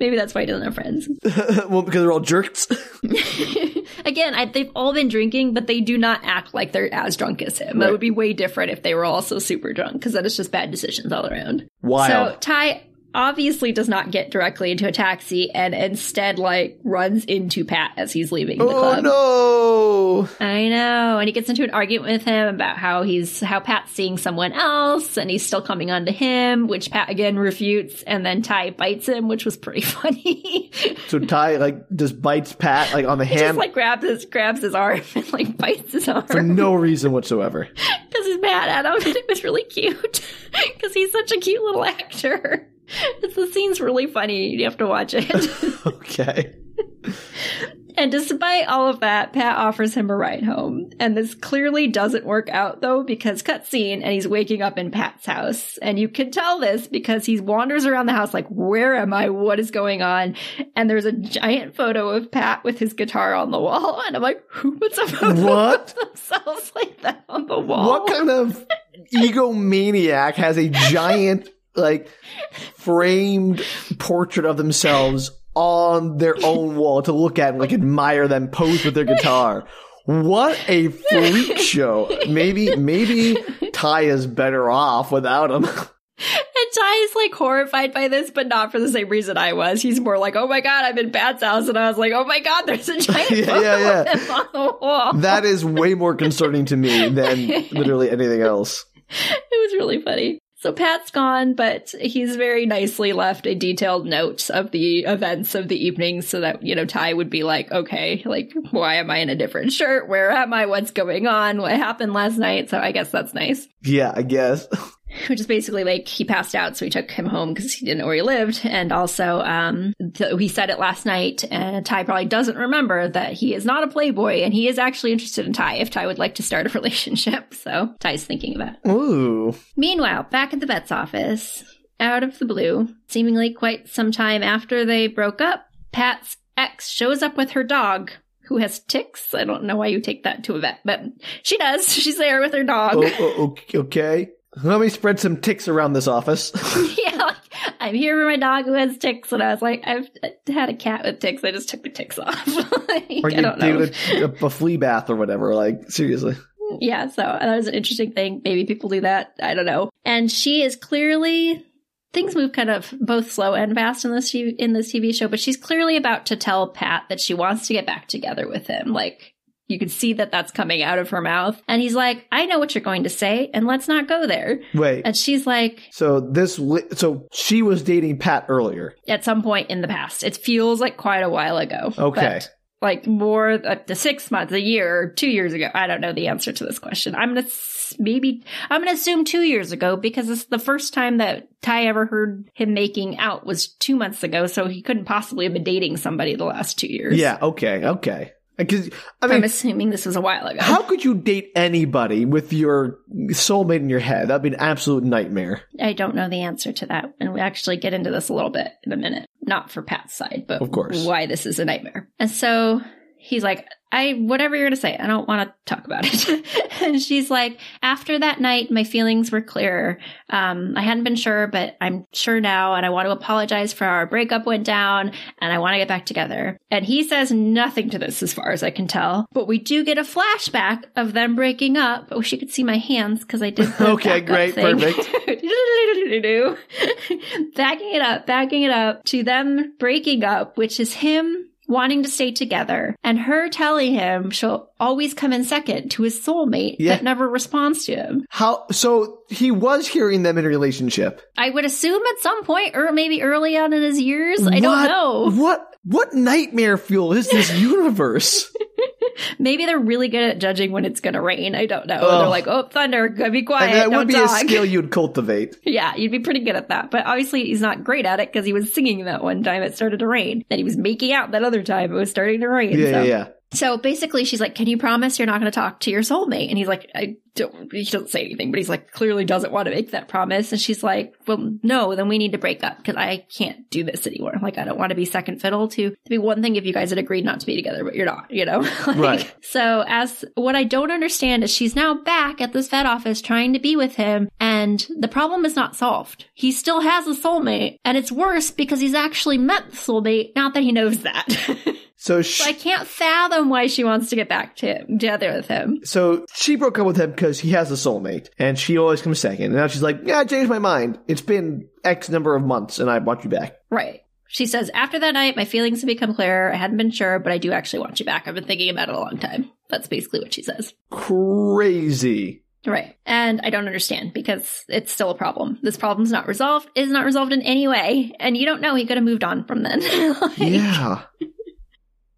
Maybe that's why he doesn't have friends. well, because they're all jerks. Again, I, they've all been drinking, but they do not act like they're as drunk as him. That would be way different if they were also super drunk, because then it's just bad decisions all around. Wild. So Tai obviously does not get directly into a taxi and instead like runs into Phat as he's leaving the oh club. Oh no. I know. And he gets into an argument with him about how he's how Phat's seeing someone else and he's still coming on to him, which Phat again refutes, and then Tai bites him, which was pretty funny. So Tai like just bites Phat like on the he just hand like grabs his grabs his arm and like bites his arm. for no reason whatsoever. because he's mad at him, and it was really cute because he's such a cute little actor. The scene's really funny. You have to watch it. Okay. and despite all of that, Phat offers him a ride home, and this clearly doesn't work out though because cutscene, and he's waking up in Phat's house, and you can tell this because he wanders around the house like, "Where am I? What is going on?" And there's a giant photo of Phat with his guitar on the wall, and I'm like, "Who puts a photo What? of themselves like that on the wall?" What kind of egomaniac has a giant like framed portrait of themselves on their own wall to look at and like admire them pose with their guitar? What a freak show. Maybe maybe Tai is better off without him. And Tai is like horrified by this, but not for the same reason I was. He's more like, "Oh my god, I'm in Phat's house," and I was like, "Oh my god, there's a giant Yeah, yeah, yeah. on the wall." That is way more concerning to me than literally anything else. it was really funny. So Phat's gone, but he's very nicely left a detailed note of the events of the evening so that, you know, Tai would be like, okay, like, why am I in a different shirt? Where am I? What's going on? What happened last night? So I guess that's nice. Yeah, I guess. Which is basically like he passed out, so we took him home because he didn't know where he lived. And also, um, th- he said it last night, and Tai probably doesn't remember that he is not a playboy and he is actually interested in Tai if Tai would like to start a relationship. So Tai's thinking about that. Ooh. Meanwhile, back at the vet's office, out of the blue, seemingly quite some time after they broke up, Phat's ex shows up with her dog, who has ticks. I don't know why you take that to a vet, but she does. She's there with her dog. Oh, oh, okay. Let me spread some ticks around this office. yeah, like, I'm here for my dog who has ticks, and I was like, I've had a cat with ticks. I just took the ticks off. like, or I you don't know. a, a, a flea bath or whatever. Like, seriously. Yeah, so that was an interesting thing. Maybe people do that. I don't know. And she is clearly things move kind of both slow and fast in this TV, in this TV show, but she's clearly about to tell Phat that she wants to get back together with him. Like you can see that that's coming out of her mouth. And he's like, "I know what you're going to say, and let's not go there." Wait. And she's like, So this, li- so she was dating Phat earlier. at some point in the past. It feels like quite a while ago. Okay. Like more uh, up to six months, a year, two years ago. I don't know the answer to this question. I'm gonna maybe I'm gonna assume two years ago because it's the first time that Tai ever heard him making out was two months ago. So he couldn't possibly have been dating somebody the last two years. Yeah. Okay. Okay. Uh, because I I'm assuming this was a while ago. how could you date anybody with your soulmate in your head? That'd be an absolute nightmare. I don't know the answer to that, and we actually get into this a little bit in a minute. not for Phat's side, but Of course. why this is a nightmare. And so he's like, I, whatever you're going to say, I don't want to talk about it. and she's like, after that night, my feelings were clearer. Um, I hadn't been sure, but I'm sure now. And I want to apologize for how our breakup went down and I want to get back together. And he says nothing to this as far as I can tell, but we do get a flashback of them breaking up. I wish you could see my hands because I did. Okay, great, perfect. backing it up, backing it up to them breaking up, which is him wanting to stay together. And her telling him she'll always come in second to his soulmate Yeah. that never responds to him. How? So he was hearing them in a relationship. I would assume at some point, or maybe early on in his years. I don't know. What? What nightmare fuel is this universe? Maybe they're really good at judging when it's going to rain. I don't know. Ugh. They're oh. like, oh, thunder, be quiet. and that don't would be talk. a skill you'd cultivate. Yeah, you'd be pretty good at that. But obviously, he's not great at it because he was singing that one time it started to rain. Then he was making out that other time it was starting to rain. Yeah, so. yeah, yeah. So basically, she's like, "Can you promise you're not going to talk to your soulmate?" And he's like, "I don't." He doesn't say anything, but he's like, clearly doesn't want to make that promise. And she's like, "Well, no, then we need to break up because I can't do this anymore. Like, I don't want to be second fiddle to to be one thing if you guys had agreed not to be together, but you're not, you know." Like, Right. So as what I don't understand is she's now back at this vet office trying to be with him, and the problem is not solved. He still has a soulmate, and it's worse because he's actually met the soulmate. Not that he knows that. So So I can't fathom why she wants to get back to him, together with him. so she broke up with him because he has a soulmate, and she always comes second. And now she's like, "Yeah, I changed my mind. It's been X number of months, and I want you back." Right. She says, after that night, my feelings have become clearer. I hadn't been sure, but I do actually want you back. I've been thinking about it a long time. That's basically what she says. Crazy. Right. And I don't understand because it's still a problem. This problem's not resolved, is not resolved in any way. And you don't know he could have moved on from then. Like- Yeah.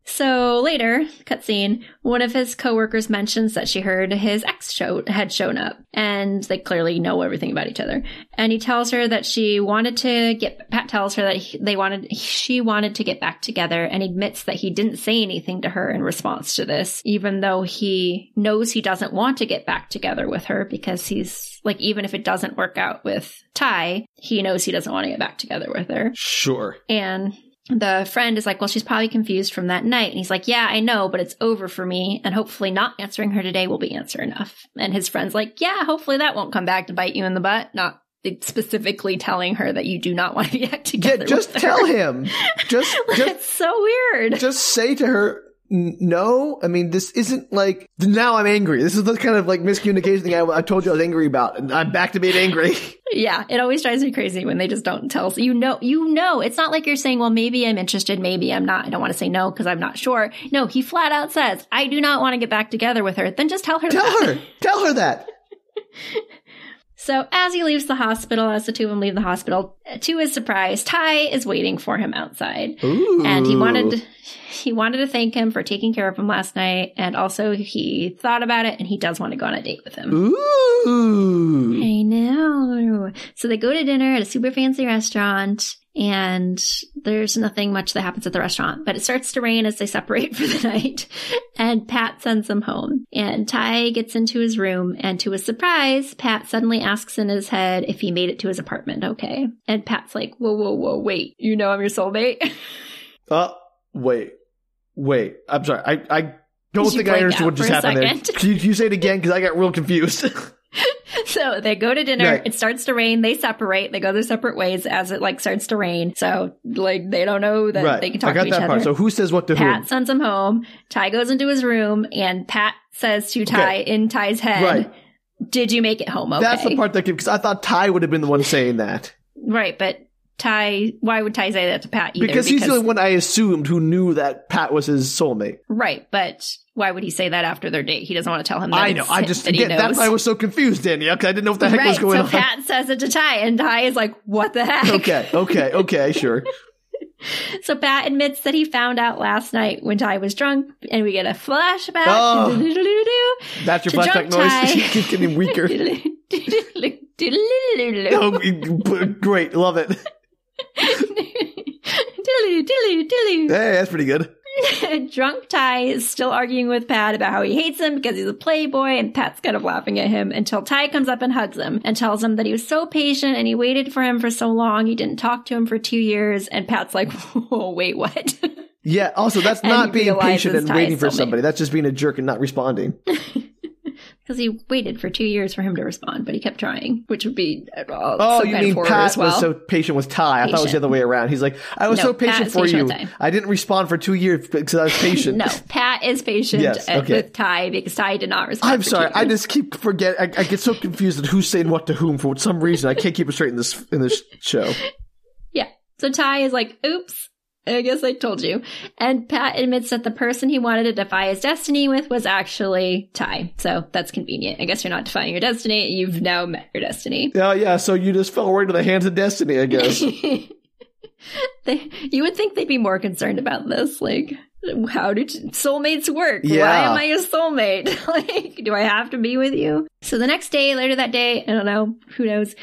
So later, cutscene, one of his coworkers mentions that she heard his ex show had shown up, and they clearly know everything about each other. And he tells her that she wanted to get. Phat tells her that he, they wanted. She wanted to get back together, and admits that he didn't say anything to her in response to this, even though he knows he doesn't want to get back together with her because he's like, even if it doesn't work out with Tai, he knows he doesn't want to get back together with her. Sure. And the friend is like, Well, she's probably confused from that night. And he's like, Yeah, I know, but it's over for me. And hopefully, not answering her today will be answer enough. And his friend's like, Yeah, hopefully that won't come back to bite you in the butt. Not specifically telling her that you do not want to be back Yeah, together. just tell him. Just, just, it's so weird. just say to her, "N- no. I mean, this isn't like, now I'm angry. This is the kind of like miscommunication thing I, I told you I was angry about, and I'm back to being angry. Yeah, it always drives me crazy when they just don't tell. So you know, you know, it's not like you're saying, well, maybe I'm interested, maybe I'm not. I don't want to say no because I'm not sure. No, he flat out says, I do not want to get back together with her. Then just tell her. tell that. her. Tell her that. So as he leaves the hospital, as the two of them leave the hospital, to his surprise, Tai is waiting for him outside. Ooh. And he wanted he wanted to thank him for taking care of him last night, and also he thought about it, and he does want to go on a date with him. Ooh. I know. So they go to dinner at a super fancy restaurant, and there's nothing much that happens at the restaurant. But it starts to rain as they separate for the night, and Phat sends them home. And Tai gets into his room, and to his surprise, Phat suddenly asks in his head if he made it to his apartment okay. And Phat's like, whoa, whoa, whoa, wait, you know I'm your soulmate? Uh, wait. Wait. I'm sorry. I, I don't think I understood what just happened there. Can you, can you say it again? Because I got real confused. So they go to dinner. Right. It starts to rain. They separate. They go their separate ways as it like starts to rain. So like they don't know that right. they can talk I got to each that other. So who says what to who Phat whom? sends him home. Tai goes into his room, and Phat says to Tai in Tai's head, Right. "Did you make it home okay?" That's the part that because I thought Tai would have been the one saying that right? But Tai, why would Tai say that to Phat either? because he's the only one I assumed who knew that Phat was his soulmate. right. But why would he say that after their date? He doesn't want to tell him. That I know. I just that again, that's why I was so confused, Danielle, because I didn't know what the heck right. was going so on. Phat says it to Tai, and Tai is like, "What the heck?" okay, okay, okay, sure. So Phat admits that he found out last night when Tai was drunk, and we get a flashback. Oh. That's your flashback noise. She keeps getting weaker. Oh, great, love it. Doodle-doo-doo-doo. Hey, that's pretty good. Drunk Tai is still arguing with Phat about how he hates him because he's a playboy, and Phat's kind of laughing at him until Tai comes up and hugs him and tells him that he was so patient and he waited for him for so long. He didn't talk to him for two years, and Phat's like, "Whoa, wait, what?" Yeah. Also, that's And not being patient and Tai waiting for somebody. That's just being a jerk and not responding. Because he waited for two years for him to respond, but he kept trying, which would be uh, Oh, you mean Phat well. was so patient with Tai? I thought it was the other way around. He's like, I was No, so Phat patient for patient you. I didn't respond for two years because I was patient. no, Phat is patient Yes, uh, okay. with Tai because Tai did not respond. I'm sorry. I just keep forget. I, I get so confused at who's saying what to whom for some reason. I can't keep it straight in this in this show. Yeah. So Tai is like, oops, I guess I told you. And Phat admits that the person he wanted to defy his destiny with was actually Tai. So that's convenient. I guess you're not defying your destiny. You've now met your destiny. Yeah, yeah. So you just fell right into the hands of destiny, I guess. they, you would think they'd be more concerned about this. Like, how do soulmates work? Why Yeah. am I a soulmate? like, do I have to be with you? So the next day, later that day, I don't know, who knows,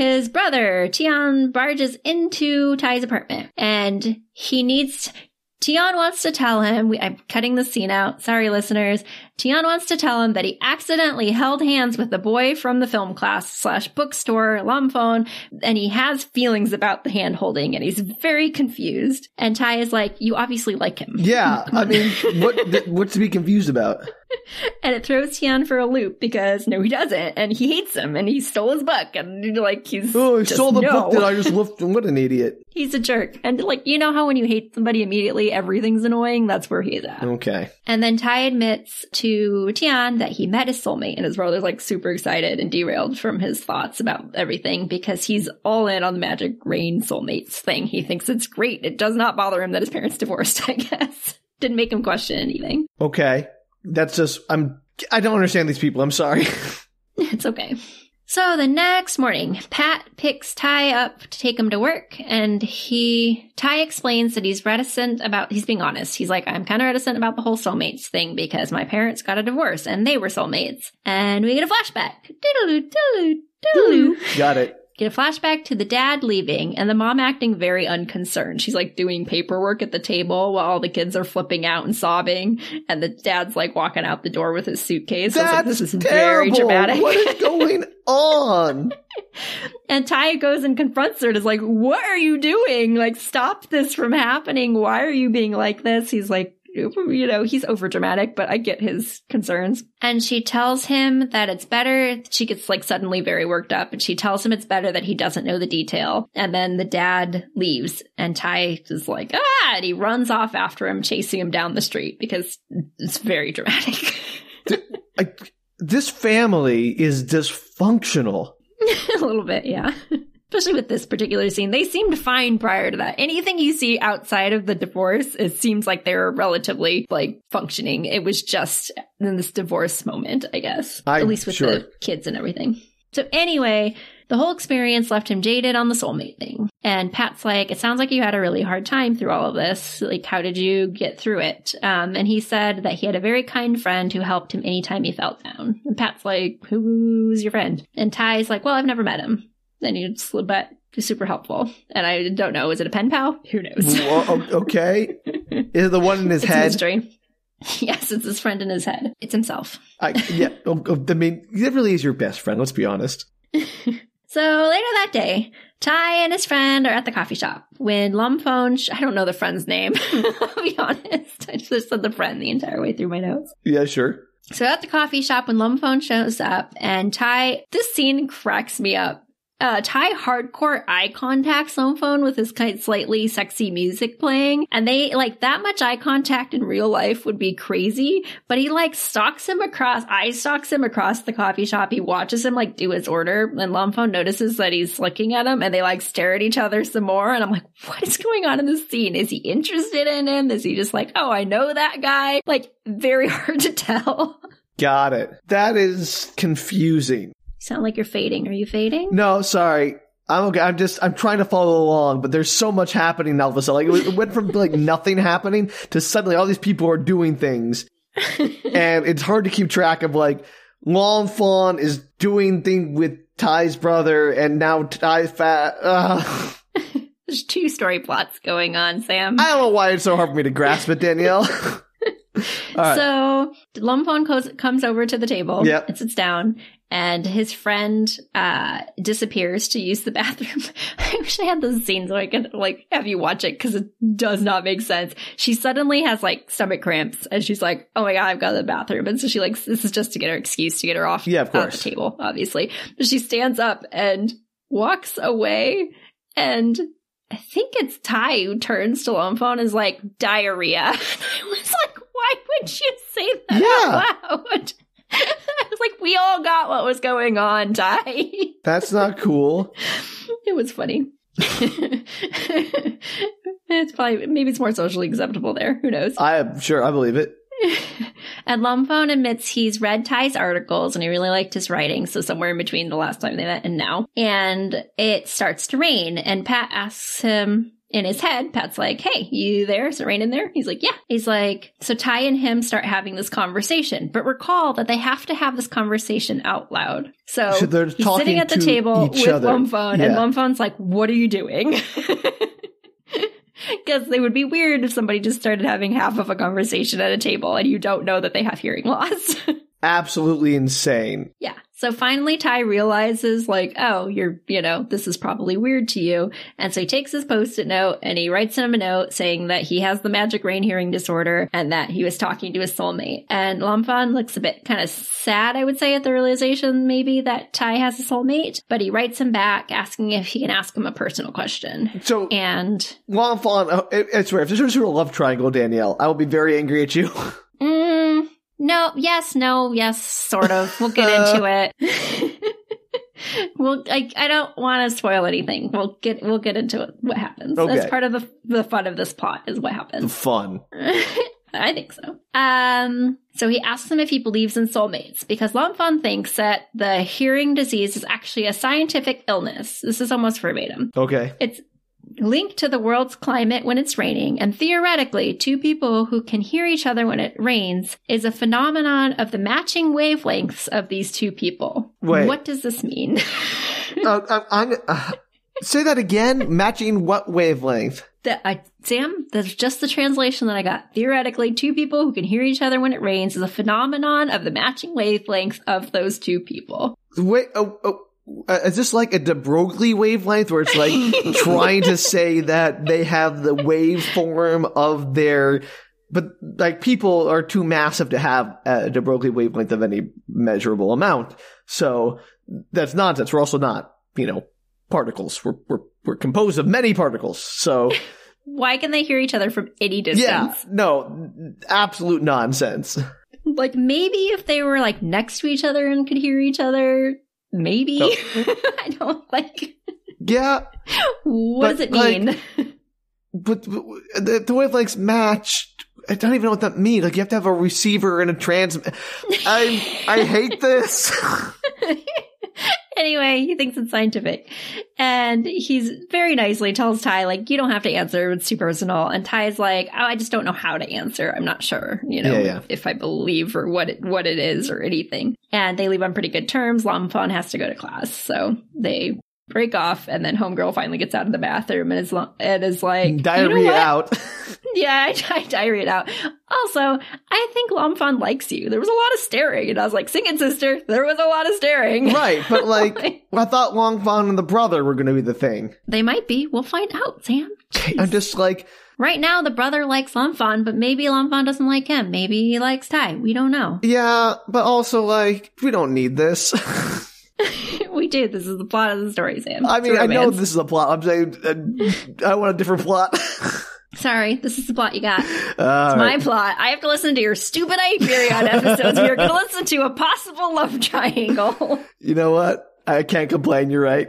his brother, Thian, barges into Tai's apartment and he needs. Thian wants to tell him, we, I'm cutting the scene out. Sorry, listeners. Thian wants to tell him that he accidentally held hands with the boy from the film class slash bookstore, Lomfon, and he has feelings about the hand holding and he's very confused. And Tai is like, you obviously like him. yeah. I mean, what what's to be confused about? And it throws Thian for a loop because no, he doesn't. And he hates him and he stole his book and like he's Oh, just stole the no. book that I just left. What an idiot. He's a jerk. And like, you know how when you hate somebody immediately, everything's annoying? That's where he's at. Okay. And then Tai admits to Thian that he met his soulmate, and his brother's like super excited and derailed from his thoughts about everything because he's all in on the magic rain soulmates thing. He thinks it's great. It does not bother him that his parents divorced, I guess. Didn't make him question anything. Okay. That's just I'm. I don't understand these people. I'm sorry. It's okay. So the next morning, Phat picks Tai up to take him to work, and he Tai explains that he's reticent about. He's being honest. He's like, I'm kind of reticent about the whole soulmates thing because my parents got a divorce and they were soulmates. And we get a flashback. Got it. Get a flashback to the dad leaving and the mom acting very unconcerned. She's like doing paperwork at the table while all the kids are flipping out and sobbing, and the dad's like walking out the door with his suitcase. I was like, this is terrible. very dramatic. What is going on? And Tai goes and confronts her and is like, What are you doing? Like, stop this from happening. Why are you being like this? He's like, you know, he's over dramatic, but I get his concerns. And she tells him that it's better. She gets like suddenly very worked up and she tells him it's better that he doesn't know the detail. And then the dad leaves and Tai is like, ah, and he runs off after him, chasing him down the street because it's very dramatic. This family is dysfunctional. a little bit, yeah. Especially with this particular scene. They seemed fine prior to that. Anything you see outside of the divorce, it seems like they're relatively like functioning. It was just in this divorce moment, I guess. I- At least with sure. the kids and everything. So anyway, the whole experience left him jaded on the soulmate thing. And Phat's like, it sounds like you had a really hard time through all of this. Like, how did you get through it? Um, and he said that he had a very kind friend who helped him anytime he felt down. And Phat's like, who's your friend? And Tai's like, well, I've never met him. And he's, but he's super helpful. And I don't know, is it a pen pal? Who knows? Okay. Is it the one in his It's head? mystery. Yes, it's his friend in his head. It's himself. I, yeah. oh, oh, I mean, that really is your best friend. Let's be honest. So later that day, Tai and his friend are at the coffee shop when Lomfon, sh- I don't know the friend's name, I'll be honest. I just said the friend the entire way through my notes. Yeah, sure. So at the coffee shop when Lomfon shows up and Tai, this scene cracks me up. Uh, Tai hardcore eye contacts Lomfon with his kind of slightly sexy music playing. And they, like, that much eye contact in real life would be crazy. But he, like, stalks him across, eye stalks him across the coffee shop. He watches him, like, do his order. And Lomfon notices that he's looking at him and they, like, stare at each other some more. And I'm like, what is going on in this scene? Is he interested in him? Is he just like, oh, I know that guy? Like, very hard to tell. Got it. That is confusing. You sound like you're fading. Are you fading? No, sorry. I'm okay. I'm just, I'm trying to follow along, but there's so much happening now. All of a sudden, like it went from like nothing happening to suddenly all these people are doing things, and it's hard to keep track of like Lomfon is doing thing with Tai's brother, and now Tai's fat. Uh, There's two story plots going on, Sam. I don't know why it's so hard for me to grasp it, Danielle. All right. So goes, comes over to the table Yep. and sits down, and his friend uh, disappears to use the bathroom. I wish I had those scenes so I could like have you watch it because it does not make sense. She suddenly has like stomach cramps, and she's like, "Oh my god, I've got the bathroom!" And so she like this is just to get her excuse to get her off, Yeah, of course the table, obviously. But she stands up and walks away, and I think it's Tai who turns to Lomfon and is like, diarrhea. I was like, why would you say that out loud? I was like, we all got what was going on, Tai. That's not cool. it was funny. it's probably, maybe it's more socially acceptable there. Who knows? I am sure I believe it. and Lomfon admits he's read Tai's articles and he really liked his writing. So somewhere in between the last time they met and now. And it starts to rain. And Phat asks him in his head, Phat's like, Hey, you there? Is it raining there? He's like, Yeah. He's like, So Tai and him start having this conversation. But recall that they have to have this conversation out loud. So, So they're he's talking sitting at the table with other. Lomfon, and Yeah. Lomfon's like, What are you doing? Because they would be weird if somebody just started having half of a conversation at a table and you don't know that they have hearing loss. Absolutely insane. yeah. So finally, Tai realizes, like, oh, you're, you know, this is probably weird to you. And so he takes his post it note and he writes him a note saying that he has the magic rain hearing disorder and that he was talking to his soulmate. And Lomfon looks a bit kind of sad, I would say, at the realization maybe that Tai has a soulmate. But he writes him back asking if he can ask him a personal question. So And Fawn, uh, I swear, if this was a love triangle, Danielle, I will be very angry at you. No, yes, no, yes, sort of. We'll get into it. well, I, I don't want to spoil anything. We'll get we'll get into it, what happens. Okay. That's part of the the fun of this plot is what happens. Fun. I think so. Um, so he asks him if he believes in soulmates because Lomfon thinks that the hearing disease is actually a scientific illness. This is almost verbatim. Okay. It's linked to the world's climate when it's raining, and theoretically, two people who can hear each other when it rains is a phenomenon of the matching wavelengths of these two people. Wait. What does this mean? Uh, I'm, I'm, uh, say that again. Matching what wavelength? that I, Sam, that's just the translation that I got. Theoretically, two people who can hear each other when it rains is a phenomenon of the matching wavelength of those two people. Wait. Oh, oh. Uh, is this like a de Broglie wavelength where it's like trying to say that they have the waveform of their, but like people are too massive to have a de Broglie wavelength of any measurable amount. So that's nonsense. We're also not, you know, particles. We're, we're, we're composed of many particles. So Why can they hear each other from any distance? yeah, no, absolute nonsense. Like maybe if they were like next to each other and could hear each other, maybe. No. I don't like. Yeah, What But, does it like- mean? but, but the, the wavelengths match. I don't even know what that means. Like you have to have a receiver and a trans. I I hate this. anyway, he thinks it's scientific. And he's very nicely tells Tai, like, you don't have to answer. It's too personal. And Tai's like, oh, I just don't know how to answer. I'm not sure, you know, Yeah, yeah. if I believe or what it, what it is or anything. And they leave on pretty good terms. Lomfon has to go to class. So they break off. And then Homegirl finally gets out of the bathroom and is, lo- and is like, "You know out. Yeah, I, I diarrhea it out. Also, I think Lomfon likes you. There was a lot of staring, and I was like, "Sing it, sister." There was a lot of staring. right, but like I thought Lomfon and the brother were going to be the thing. they might be. We'll find out, Sam. I'm just like, Right now, the brother likes Lomfon, but maybe Lomfon doesn't like him. Maybe he likes Ty. We don't know. yeah, but also like we don't need this. we do. This is the plot of the story, Sam. I mean, I know this is a plot. I'm saying uh, I want a different plot. Sorry, this is the plot you got. All My right. plot. I have to listen to your stupid Hyperion episodes. we are going to listen to a possible love triangle. You know what? I can't complain. You're right.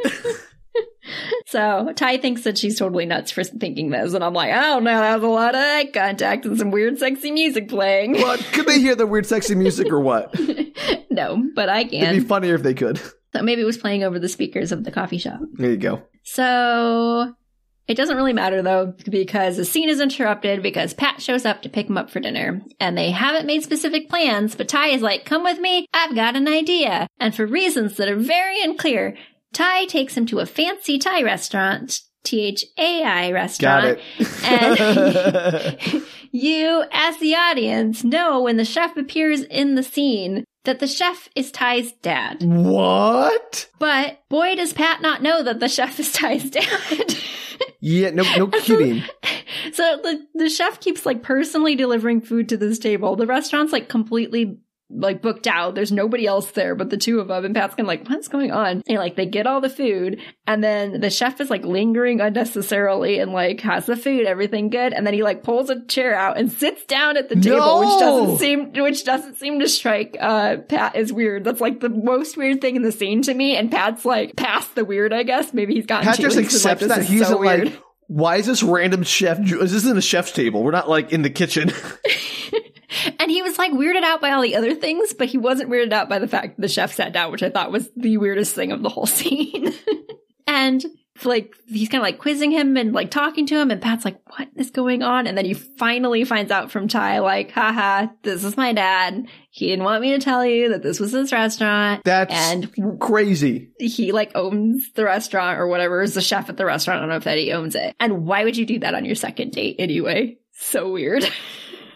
So Tai thinks that she's totally nuts for thinking this, and I'm like, oh no, that was a lot of eye contact and some weird, sexy music playing. what? Could they hear the weird, sexy music or what? no, but I can. It'd be funnier if they could. So maybe it was playing over the speakers of the coffee shop. There you go. So it doesn't really matter though, because the scene is interrupted because Phat shows up to pick him up for dinner, and they haven't made specific plans. But Tai is like, "Come with me, I've got an idea." And for reasons that are very unclear, Tai takes him to a fancy Thai restaurant T H A I Got restaurant. it. And you, as the audience, know when the chef appears in the scene that the chef is Tai's dad. what? But boy, does Phat not know that the chef is Tai's dad. Yeah, no, no kidding. so the, the chef keeps like personally delivering food to this table. The restaurant's like completely like booked out. There's nobody else there but the two of them. And Phat's kind of like, what's going on? And like they get all the food and then the chef is like lingering unnecessarily and like has the food, everything good. And then he like pulls a chair out and sits down at the table, which doesn't seem, which doesn't seem to strike, uh, Phat as weird. That's like the most weird thing in the scene to me. And Phat's like past the weird, I guess. Maybe he's gotten Phat just like, accepts this that he's so weird. like, why is this random chef? This isn't a chef's table. We're not like in the kitchen. And he was like weirded out by all the other things, but he wasn't weirded out by the fact that the chef sat down, which I thought was the weirdest thing of the whole scene. and like he's kind of like quizzing him and like talking to him, and Phat's like, "What is going on?" And then he finally finds out from Tai, like, "Haha, this is my dad. He didn't want me to tell you that this was his restaurant." That's and crazy. he like owns the restaurant or whatever is the chef at the restaurant. I don't know if that he owns it. And why would you do that on your second date anyway? So weird.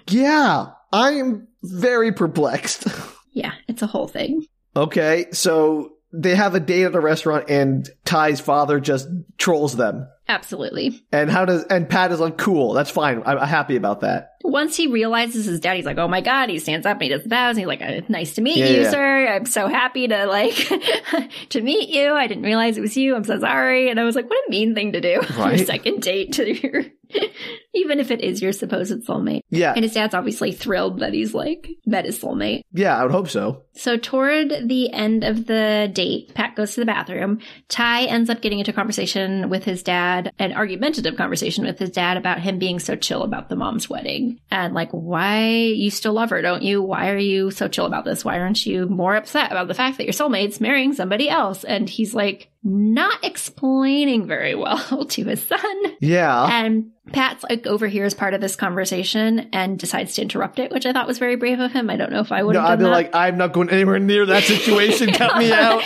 Yeah, I am very perplexed. yeah, it's a whole thing. okay, so they have a date at a restaurant and Tai's father just trolls them. Absolutely. And how does and Phat is like, cool, that's fine. I'm happy about that. once he realizes his dad, he's like, "Oh my god!" He stands up and he does the bows. And he's like, uh, "Nice to meet Yeah, you, yeah. sir. I'm so happy to like to meet you. I didn't realize it was you. I'm so sorry." And I was like, "What a mean thing to do on Right. your second date to your, even if it is your supposed soulmate." Yeah, And his dad's obviously thrilled that he's like met his soulmate. yeah, I would hope so. So toward the end of the date, Phat goes to the bathroom. Tai ends up getting into a conversation with his dad, an argumentative conversation with his dad about him being so chill about the mom's wedding. And like, why you still love her, don't you? Why are you so chill about this? Why aren't you more upset about the fact that your soulmate's marrying somebody else? And he's like, not explaining very well to his son. Yeah, And Phat's like overhears part of this conversation and decides to interrupt it, which I thought was very brave of him. I don't know if I would no, have I'd done be that. like, I'm not going anywhere near that situation. Cut me out.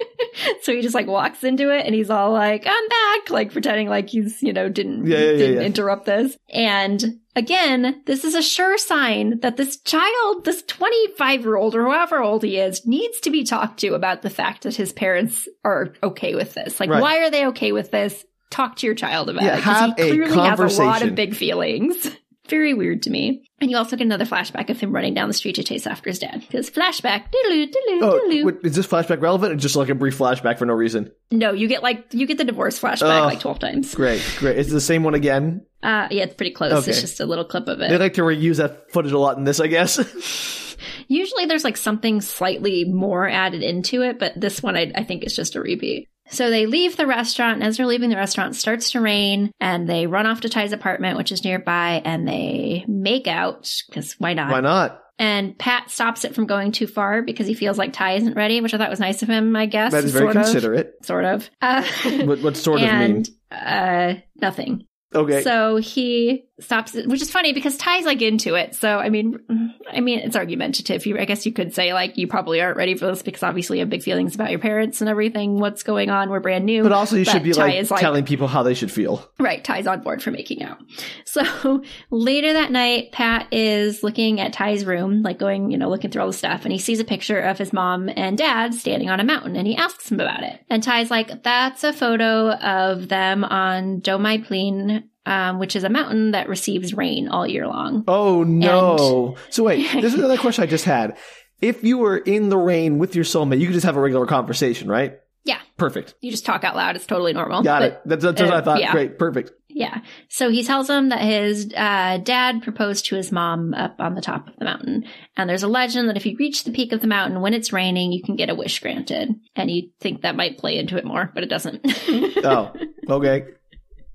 so he just like walks into it and he's all like, I'm back, like pretending like he's, you know, didn't, yeah, yeah, didn't yeah. interrupt this. And again, this is a sure sign that this child, this 25 year old or however old he is, needs to be talked to about the fact that his parents are okay with this. Like, Right. why are they okay with this? Talk to your child about Yeah, it. 'cause have he a clearly has a lot of big feelings. Very weird to me. And you also get another flashback of him running down the street to chase after his dad. Because flashback, diddle diddle Oh, diddle. wait, is this flashback relevant or just like a brief flashback for no reason? No, you get like you get the divorce flashback Oh. like twelve times. Great, great. Is it the same one again? Uh, yeah, it's pretty close. Okay. It's just a little clip of it. They like to reuse that footage a lot in this, I guess. Usually, there's like something slightly more added into it, but this one I, I think is just a repeat. So they leave the restaurant, and as they're leaving the restaurant, it starts to rain, and they run off to Tai's apartment, which is nearby, and they make out because why not? Why not? And Phat stops it from going too far because he feels like Tai isn't ready, which I thought was nice of him. I guess That is very sort of, considerate. sort of. Uh, What, what sort of mean? uh, nothing. Okay. So he stops which is funny because Tai's like into it. So I mean, I mean, it's argumentative. You, I guess you could say like you probably aren't ready for this because obviously you have big feelings about your parents and everything. What's going on? We're brand new. but also, you should be like, like- telling people how they should feel. Right, Tai's on board for making out. So later that night, Phat is looking at Tai's room, like going, you know, looking through all the stuff, and he sees a picture of his mom and dad standing on a mountain, and he asks him about it. And Tai's like, "That's a photo of them on Domai Plain." Um, which is a mountain that receives rain all year long. Oh no! so wait, this is another question I just had. If you were in the rain with your soulmate, you could just have a regular conversation, right? Yeah. Perfect. You just talk out loud; it's totally normal. Got But it. That's, that's what uh, I thought. yeah. Great. Perfect. Yeah. So he tells him that his uh, dad proposed to his mom up on the top of the mountain. And there's a legend that if you reach the peak of the mountain when it's raining, you can get a wish granted. And you think that might play into it more, but it doesn't. Oh, okay.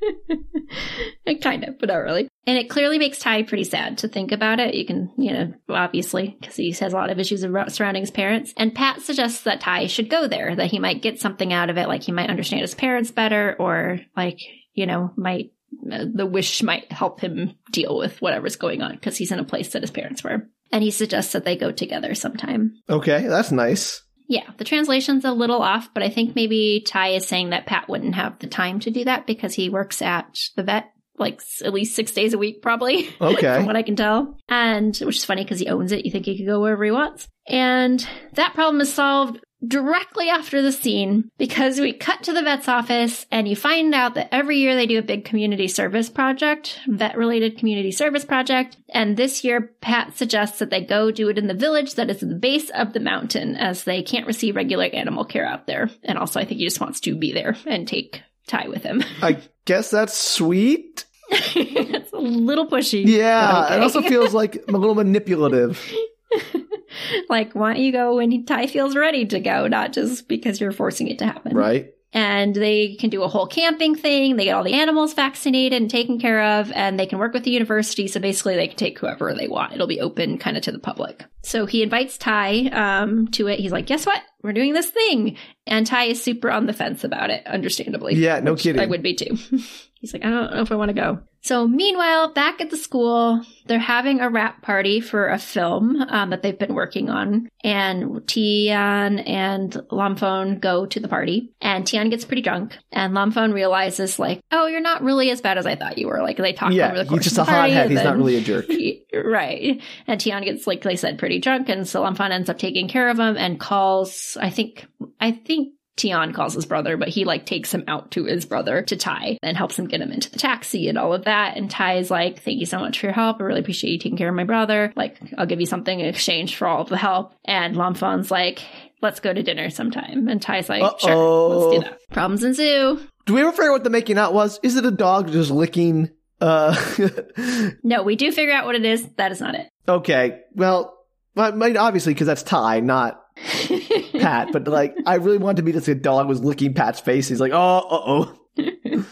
kind of, but not really. And it clearly makes Tai pretty sad to think about it. You can, you know, obviously, because he has a lot of issues surrounding his parents. And Phat suggests that Tai should go there, that he might get something out of it, like he might understand his parents better, or like, you know, might uh, the wish might help him deal with whatever's going on because he's in a place that his parents were. And he suggests that they go together sometime. Okay, that's nice. Yeah, the translation's a little off, but I think maybe Tai is saying that Phat wouldn't have the time to do that because he works at the vet like at least six days a week, probably. Okay. from what I can tell. And which is funny because he owns it. You think he could go wherever he wants. And that problem is solved directly after the scene because we cut to the vet's office and you find out that every year they do a big community service project, vet related community service project. And this year, Phat suggests that they go do it in the village that is at the base of the mountain as they can't receive regular animal care out there. And also, I think he just wants to be there and take Tai with him. I guess that's sweet. it's a little pushy. Yeah, okay. it also feels like a little manipulative. like, why don't you go when Tai feels ready to go, not just because you're forcing it to happen. Right? And they can do a whole camping thing. They get all the animals vaccinated and taken care of, and they can work with the university. So basically, they can take whoever they want. It'll be open kind of to the public. So he invites Tai um, to it. He's like, "Guess what? We're doing this thing." And Tai is super on the fence about it, understandably. Yeah, no kidding. I would be too. He's like, I don't know if I want to go. So meanwhile, back at the school, they're having a wrap party for a film um, that they've been working on. And Thian and Lomfon go to the party. And Thian gets pretty drunk. And Lomfon realizes, like, oh, you're not really as bad as I thought you were. Like, they talk over the course he's just a of the party, hothead. He's not really a jerk. right. And Thian gets, like they said, pretty drunk. And so Lomfon ends up taking care of him and calls, I think, I think Thian calls his brother, but he like takes him out to his brother to Tai and helps him get him into the taxi and all of that. And Tai is like, Thank you so much for your help. I really appreciate you taking care of my brother. Like, I'll give you something in exchange for all of the help. And Lomfon's like, Let's go to dinner sometime. And Tai's like, Sure, Uh-oh. let's do that. Problems ensue. Do we ever figure out what the making out was? Is it a dog just licking? Uh, No, we do figure out what it is. That is not it. okay. Well, well, I mean, obviously because that's Tai, not Phat. but like, I really wanted to be just a dog was licking Phat's face. He's like, oh, uh oh,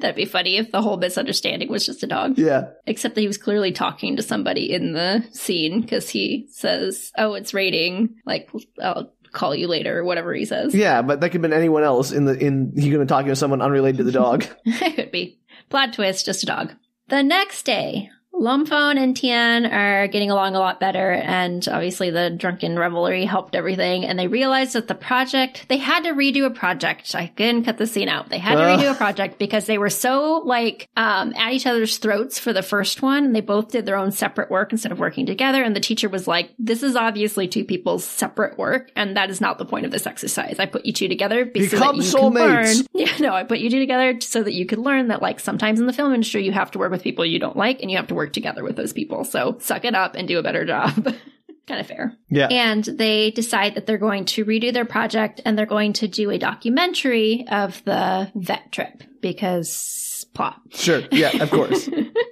That'd be funny if the whole misunderstanding was just a dog. yeah. Except that he was clearly talking to somebody in the scene because he says, "Oh, it's raining. Like, I'll call you later," or whatever he says. Yeah, but that could have been anyone else in the in he could have been talking to someone unrelated to the dog. it could be plot twist, just a dog. The next day, Lomfon and Thian are getting along a lot better, and obviously the drunken revelry helped everything. And they realized that the project they had to redo a project. I couldn't cut the scene out. They had to Ugh. redo a project because they were so like um, at each other's throats for the first one, and they both did their own separate work instead of working together. And the teacher was like, "This is obviously two people's separate work, and that is not the point of this exercise. I put you two together be- so that you can learn." Yeah, no, I put you two together so that you could learn that, like, sometimes in the film industry, you have to work with people you don't like and you have to work together with those people. So suck it up and do a better job. kind of fair. Yeah. And they decide that they're going to redo their project and they're going to do a documentary of the vet trip because plot. Sure. Yeah, of course.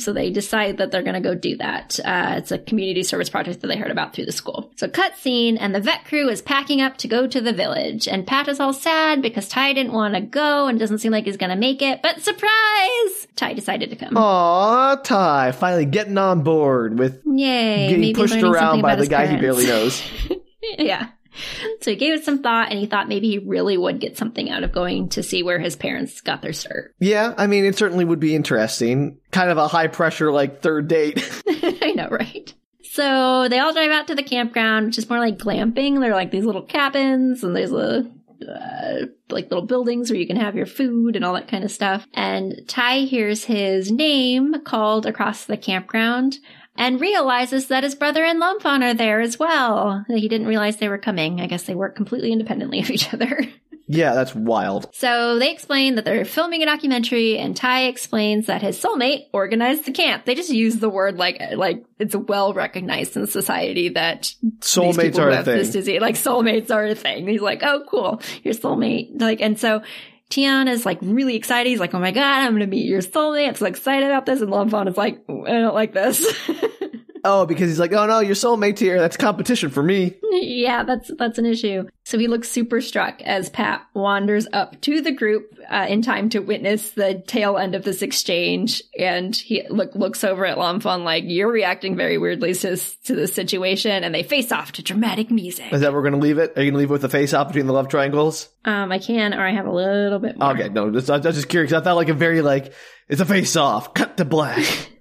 So they decide that they're going to go do that. Uh, it's a community service project that they heard about through the school. So cutscene, and the vet crew is packing up to go to the village. And Phat is all sad because Tai didn't want to go and doesn't seem like he's going to make it. But surprise! Tai decided to come. Aw, Tai, finally getting on board with Yay! getting pushed around by the guy he barely knows. yeah. So he gave it some thought, and he thought maybe he really would get something out of going to see where his parents got their start. Yeah, I mean, it certainly would be interesting. Kind of a high pressure, like, third date. I know, right? So they all drive out to the campground, which is more like glamping. They're like these little cabins, and there's a uh, like little buildings where you can have your food and all that kind of stuff. And Tai hears his name called across the campground and realizes that his brother and Lomfon are there as well. He didn't realize they were coming. I guess they work completely independently of each other. yeah, that's wild. So they explain that they're filming a documentary, and Tai explains that his soulmate organized the camp. They just use the word like like it's well recognized in society that Soulmates are a have this thing. disease, like soulmates are a thing. He's like, oh, cool, your soulmate. Like, and so Thian is like really excited. He's like, oh my god, I'm gonna meet your soulmate. I'm so excited about this. And Lomfon is like, I don't like this. Oh, because he's like, oh no, your soulmate's here. That's competition for me. yeah, that's that's an issue. So he looks super struck as Phat wanders up to the group uh, in time to witness the tail end of this exchange, and he look looks over at Lomfon like, "You're reacting very weirdly to this, to this situation," and they face off to dramatic music. Is that where we're going to leave it? Are you going to leave it with the face off between the love triangles? Um, I can, or I have a little bit more. Okay, no, just, I was just curious. I felt like a very, like, it's a face off. Cut to black.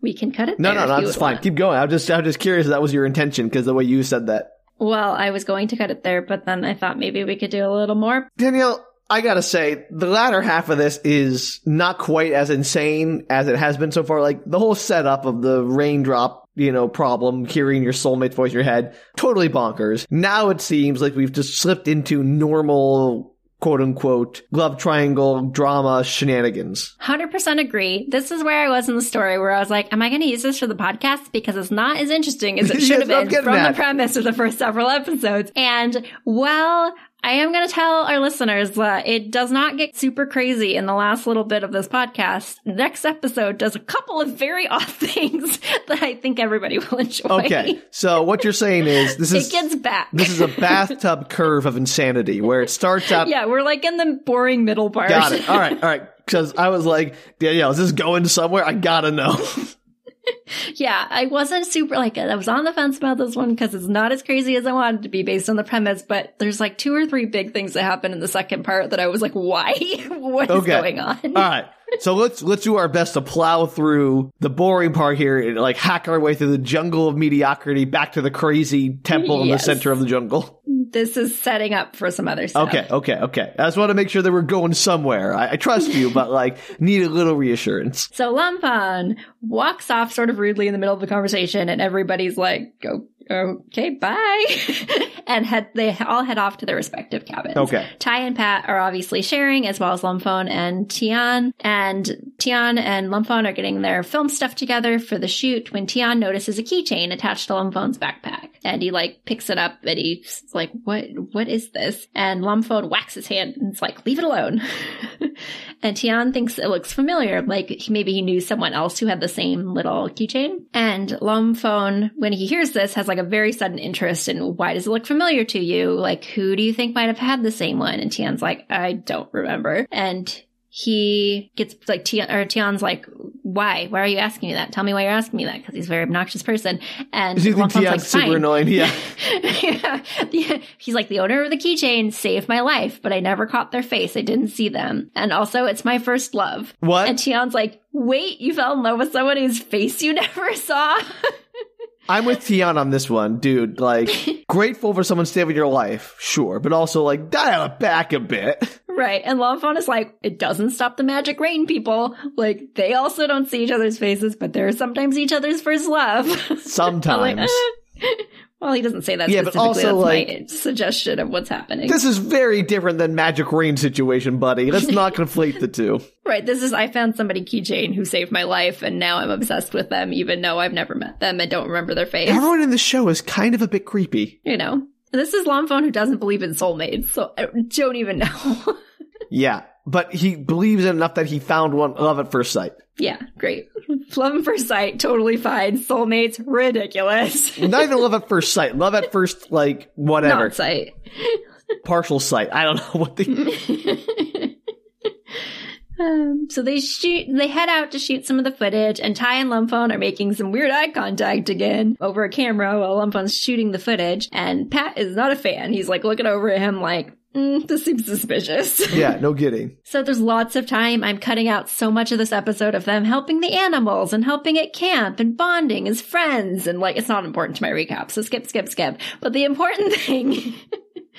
We can cut it. No, there no, no, that's fine. want. Keep going. I was just, I was just curious if that was your intention because the way you said that. Well, I was going to cut it there, but then I thought maybe we could do a little more. Danielle, I gotta say, the latter half of this is not quite as insane as it has been so far. Like, the whole setup of the raindrop, you know, problem, hearing your soulmate's voice in your head, totally bonkers. Now it seems like we've just slipped into normal, quote unquote, love triangle drama shenanigans. 100% agree. This is where I was in the story where I was like, am I going to use this for the podcast? Because it's not as interesting as it should have what I'm been from the premise of the first several episodes. And well, I am going to tell our listeners that it does not get super crazy in the last little bit of this podcast. Next episode does a couple of very odd things that I think everybody will enjoy. Okay, so what you're saying is this is It gets back. this is a bathtub curve of insanity where it starts out. yeah, we're like in the boring middle part. Got it. All right, all right. Because I was like, Danielle, is this going somewhere? I gotta know. Yeah, I wasn't super like I was on the fence about this one because it's not as crazy as I wanted to be based on the premise, but there's like two or three big things that happen in the second part that I was like, why? what is Okay. going on? All right. So let's let's do our best to plow through the boring part here and like hack our way through the jungle of mediocrity back to the crazy temple in the center of the jungle. This is setting up for some other stuff. Okay, okay, okay. I just want to make sure that we're going somewhere. I, I trust you, but like need a little reassurance. So Lomfon walks off sort of rudely in the middle of the conversation, and everybody's like, "Go, okay, bye," and head they all head off to their respective cabins. Okay. Tai and Phat are obviously sharing, as well as Lomfon and Thian. And Thian and Lomfon are getting their film stuff together for the shoot when Thian notices a keychain attached to Lomfon's backpack. And he like picks it up and he's like, What what is this? And Lomfon whacks his hand and it's like, leave it alone. and Thian thinks it looks familiar, like maybe he knew someone else who had the same little keychain. And Lomfon, when he hears this, has like a very sudden interest in why does it look familiar to you? Like, who do you think might have had the same one? And Thian's like, I don't remember. And he gets like Thian, or Thian's like, why? Why are you asking me that? Tell me why you're asking me that because he's a very obnoxious person. And you think Thian's like, super "Fine." annoying? Yeah. yeah. Yeah. He's like, the owner of the keychain saved my life, but I never caught their face. I didn't see them. And also, it's my first love. What? And Thian's like, wait, you fell in love with someone whose face you never saw? I'm with Thian on this one, dude. Like, grateful for someone saving your life, sure, but also like dial it back a bit. right. And Lomfon is like, it doesn't stop the magic rain people. Like, they also don't see each other's faces, but they're sometimes each other's first love. I'm like, Sometimes. "Uh." Well, he doesn't say that Yeah, but specifically. also, That's like- my suggestion of what's happening. This is very different than Magic Rain situation, buddy. Let's not conflate the two. Right. This is I found somebody keychain who saved my life, and now I'm obsessed with them, even though I've never met them and don't remember their face. Everyone in the show is kind of a bit creepy. You know, this is Lomfon who doesn't believe in soulmates, so I don't even know. Yeah, but he believes in enough that he found one love at first sight. Yeah, great. Love at first sight, totally fine. Soulmates, ridiculous. Not even love at first sight. Love at first, like, whatever. Not sight. Partial sight. I don't know what the. Um, so they shoot, they head out to shoot some of the footage, and Tai and Lomfon are making some weird eye contact again over a camera while Lomfon's shooting the footage. And Phat is not a fan. He's like looking over at him like, mm, this seems suspicious. Yeah, no kidding. so there's lots of time. I'm cutting out so much of this episode of them helping the animals and helping at camp and bonding as friends. And like, it's not important to my recap. So skip, skip, skip. But the important thing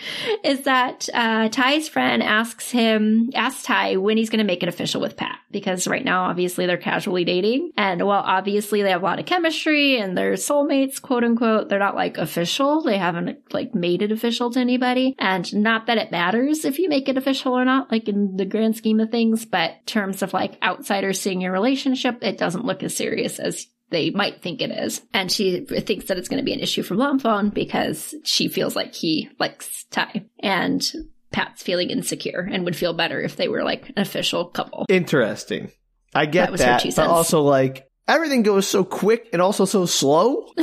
is that uh, Tai's friend asks him, asks Tai when he's going to make it official with Phat because right now, obviously, they're casually dating, and while obviously they have a lot of chemistry and they're soulmates, quote unquote, they're not like official. They haven't like made it official to anybody, and not that it matters if you make it official or not, like in the grand scheme of things, but terms of like outsiders seeing your relationship, it doesn't look as serious as they might think it is. And she thinks that it's going to be an issue for Lomfon because she feels like he likes Tai. And Phat's feeling insecure and would feel better if they were like an official couple. Interesting. I That get that, two but also like everything goes so quick and also so slow.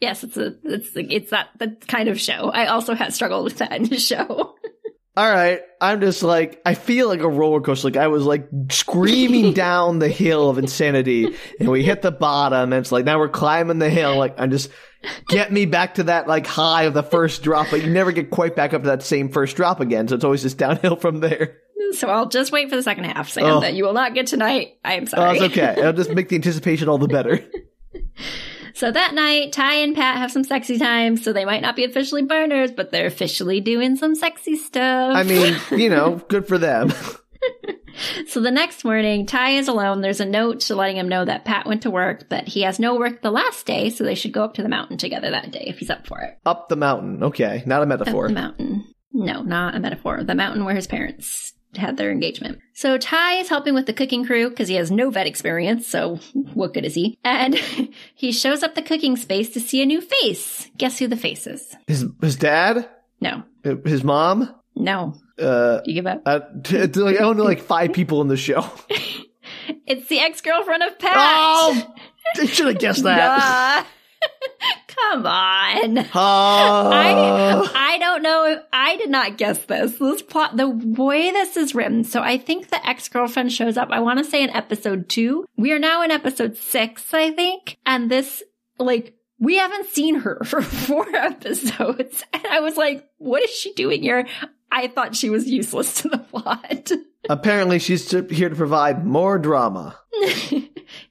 yes, it's a it's it's that that kind of show. I also had struggled with that in the show. All right, I'm just like I feel like a roller coaster. Like I was like screaming down the hill of insanity, and we hit the bottom, and it's like now we're climbing the hill. Like I'm just get me back to that like high of the first drop, but you never get quite back up to that same first drop again. So it's always just downhill from there. so I'll just wait for the second half, Sam. Oh. That you will not get tonight. I am sorry. Oh, it's okay. It'll just make the anticipation all the better. So that night, Tai and Phat have some sexy time, so they might not be officially burners, but they're officially doing some sexy stuff. I mean, you know, good for them. So the next morning, Tai is alone. There's a note letting him know that Phat went to work, but he has no work the last day, so they should go up to the mountain together that day if he's up for it. Up the mountain. Okay, not a Up metaphor. the mountain. No, not a metaphor. The mountain where his parents had their engagement. So Tai is helping with the cooking crew because he has no vet experience, so what good is he? And he shows up the cooking space to see a new face. Guess who the face is? His his dad, No. his mom. No. Uh, you give up? uh t- t- like I don't know, like five people in the show. It's the ex-girlfriend of Phat. Oh, I should have guessed that. Come on. Oh. I I don't know if I did not guess this. This plot the way this is written. So I think the ex-girlfriend shows up, I want to say in episode two. We are now in episode six, I think. And this like we haven't seen her for four episodes. And I was like, what is she doing here? I thought she was useless to the plot. Apparently, she's here to provide more drama.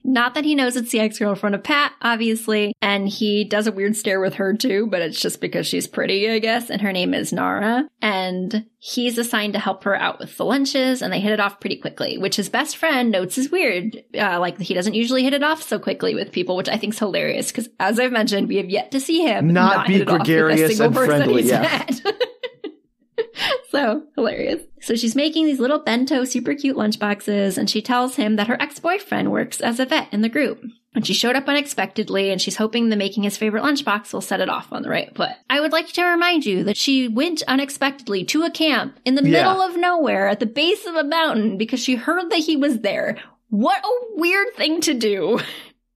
Not that he knows it's the ex girlfriend of Phat, obviously, and he does a weird stare with her too, but it's just because she's pretty, I guess, and her name is Nara. And he's assigned to help her out with the lunches, and they hit it off pretty quickly, which his best friend notes is weird. Uh, like, he doesn't usually hit it off so quickly with people, which I think is hilarious, because as I've mentioned, we have yet to see him Not be hit it off with a gregarious single and person friendly, he's yeah. so hilarious. So she's making these little bento super cute lunchboxes and she tells him that her ex-boyfriend works as a vet in the group. And she showed up unexpectedly and she's hoping that making his favorite lunchbox will set it off on the right foot. I would like to remind you that she went unexpectedly to a camp in the Yeah. middle of nowhere at the base of a mountain because she heard that he was there. What a weird thing to do.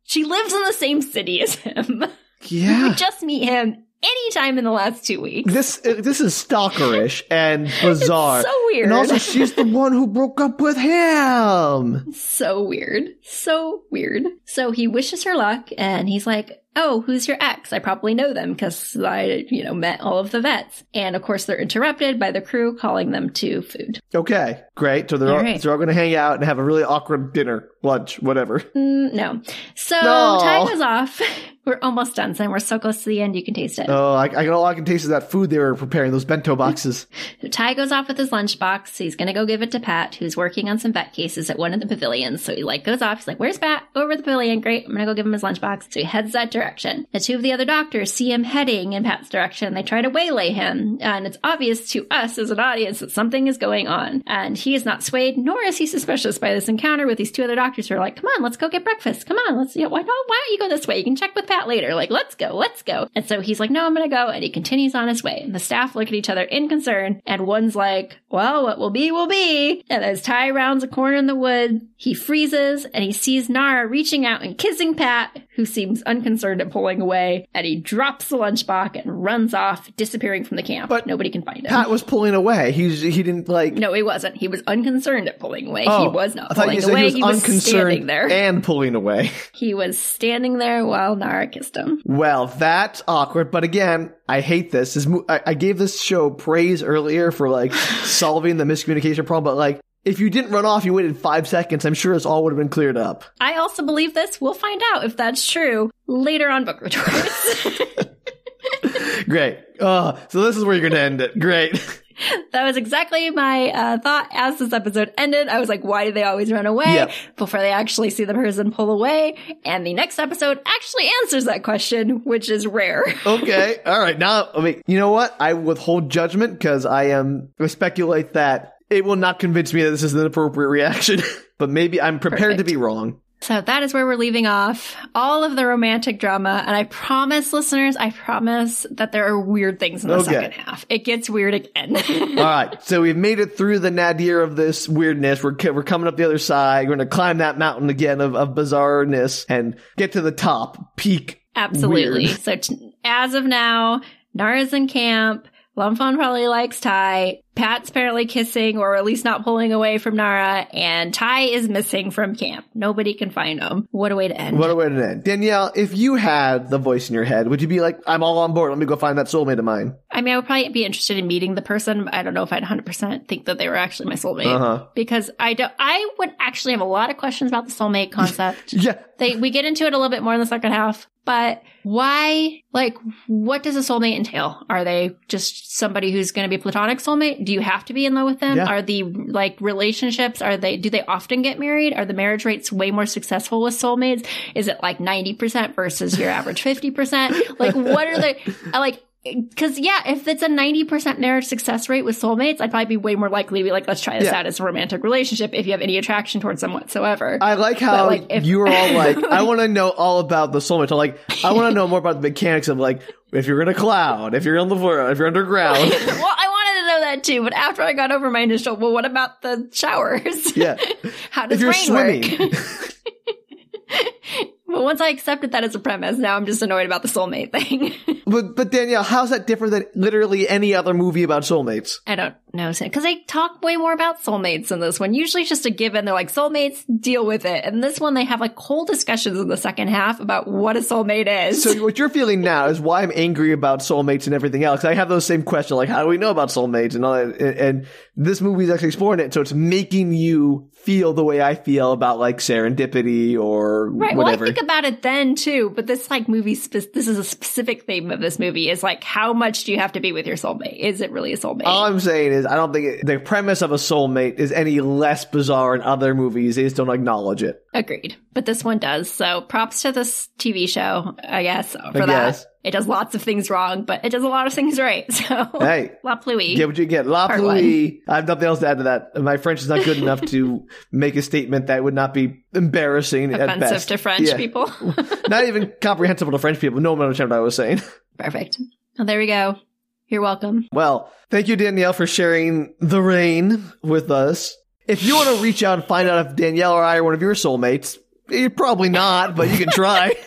She lives in the same city as him. Yeah. could just meet him anytime in the last two weeks. This uh, this is stalkerish and bizarre. so weird. And also, she's the one who broke up with him. So weird. So weird. So he wishes her luck and he's like, Oh, who's your ex? I probably know them because I, you know, met all of the vets. And of course, they're interrupted by the crew calling them to food. Okay, great. So they're all, All right. so they're all going to hang out and have a really awkward dinner, lunch, whatever. Mm, no. So No. Tai goes off. We're almost done, Sam. We're so close to the end, you can taste it. Oh, I, I all I can taste is that food they were preparing, those bento boxes. So Tai goes off with his lunchbox. He's gonna go give it to Phat, who's working on some vet cases at one of the pavilions. So he like goes off. He's like, "Where's Phat? Over the pavilion. Great. I'm gonna go give him his lunchbox." So he heads that direction. The two of the other doctors see him heading in Phat's direction. They try to waylay him, and it's obvious to us as an audience that something is going on. And he is not swayed, nor is he suspicious by this encounter with these two other doctors who are like, "Come on, let's go get breakfast. Come on, let's. You know, why don't Why don't you go this way? You can check with Phat later. Like, let's go, let's go." And so he's like, "No, I'm gonna go," and he continues on his way. And the staff look at each other in concern, and one's like, "Well, what will be will be." And as Tai rounds a corner in the wood, he freezes and he sees Nara reaching out and kissing Phat, who seems unconcerned at pulling away, and he drops the lunchbox and runs off, disappearing from the camp. But nobody can find him. Phat was pulling away. He's he didn't like. no, he wasn't. He was unconcerned at pulling away. oh, he was not pulling away. he was unconcerned standing there. and pulling away. he was standing there while Nara kissed him. Well, that's awkward. But again, I hate this. this mo- I, I gave this show praise earlier for like solving the miscommunication problem, but like if you didn't run off, you waited five seconds. I'm sure this all would have been cleared up. I also believe this. We'll find out if that's true later on Book Retorts. Great. Uh, so this is where you're going to end it. Great. that was exactly my uh, thought as this episode ended. I was like, why do they always run away Yep. before they actually see the person pull away? And the next episode actually answers that question, which is rare. okay. All right. Now, I mean, you know what? I withhold judgment because I am, I speculate that it will not convince me that this is an appropriate reaction, but maybe I'm prepared to be wrong. So that is where we're leaving off all of the romantic drama. And I promise, listeners, I promise that there are weird things in the Okay. second half. It gets weird again. All right, so we've made it through the nadir of this weirdness. We're we're coming up the other side. We're going to climb that mountain again of, of bizarreness and get to the top peak. Absolutely. Weird. So t- as of now, Nara's in camp. Lomfon probably likes Tai. Phat's apparently kissing or at least not pulling away from Nara, and Tai is missing from camp. Nobody can find him. What a way to end. What a way to end. Danielle, if you had the voice in your head, would you be like, I'm all on board. Let me go find that soulmate of mine? I mean, I would probably be interested in meeting the person, but I don't know if I'd 100% think that they were actually my soulmate. Uh-huh. Because I don't, I would actually have a lot of questions about the soulmate concept. Yeah. they, we get into it a little bit more in the second half, but why, like, what does a soulmate entail? Are they just somebody who's going to be a platonic soulmate? Do you have to be in love with them? Yeah. Are the, like, relationships, are they, do they often get married? Are the marriage rates way more successful with soulmates? Is it like 90% versus your average 50%? Like, what are the, like, because yeah, if it's a ninety percent marriage success rate with soulmates, I'd probably be way more likely to be like, let's try this Yeah. out as a romantic relationship if you have any attraction towards them whatsoever. I like how like, if- you were all like, I want to know all about the soulmate. So like, I want to know more about the mechanics of like, if you're in a cloud, if you're on the floor, if you're underground. well, I wanted to know that too, but after I got over my initial, well, what about the showers? Yeah. How does if you're rain swimming. work? But once I accepted that as a premise, now I'm just annoyed about the soulmate thing. but, but Danielle, how's that different than literally any other movie about soulmates? I don't know, because they talk way more about soulmates in this one. Usually it's just a given. They're like, soulmates, deal with it. And this one, they have like whole discussions in the second half about what a soulmate is. So what you're feeling now is why I'm angry about soulmates and everything else. I have those same questions, like how do we know about soulmates and all that. And, and this movie is actually exploring it, so it's making you feel the way I feel about like serendipity or Right. whatever. Well, I think about it then too, but this like movie, spe- this is a specific theme of this movie is like, how much do you have to be with your soulmate? Is it really a soulmate? all I'm saying is I don't think it, the premise of a soulmate is any less bizarre in other movies. They just don't acknowledge it. Agreed. But this one does. So props to this TV show, I guess, for I that. guess. It does lots of things wrong, but it does a lot of things right. So, Hey. La Pluie. Get what you get. La pluie. I have nothing else to add to that. My French is not good enough to make a statement that would not be embarrassing at offensive best. to French Yeah. people. not even comprehensible to French people. No one understands what I was saying. Perfect. Well, there we go. You're welcome. Well, thank you, Danielle, for sharing the rain with us. If you want to reach out and find out if Danielle or I are one of your soulmates, you're probably not, but you can try.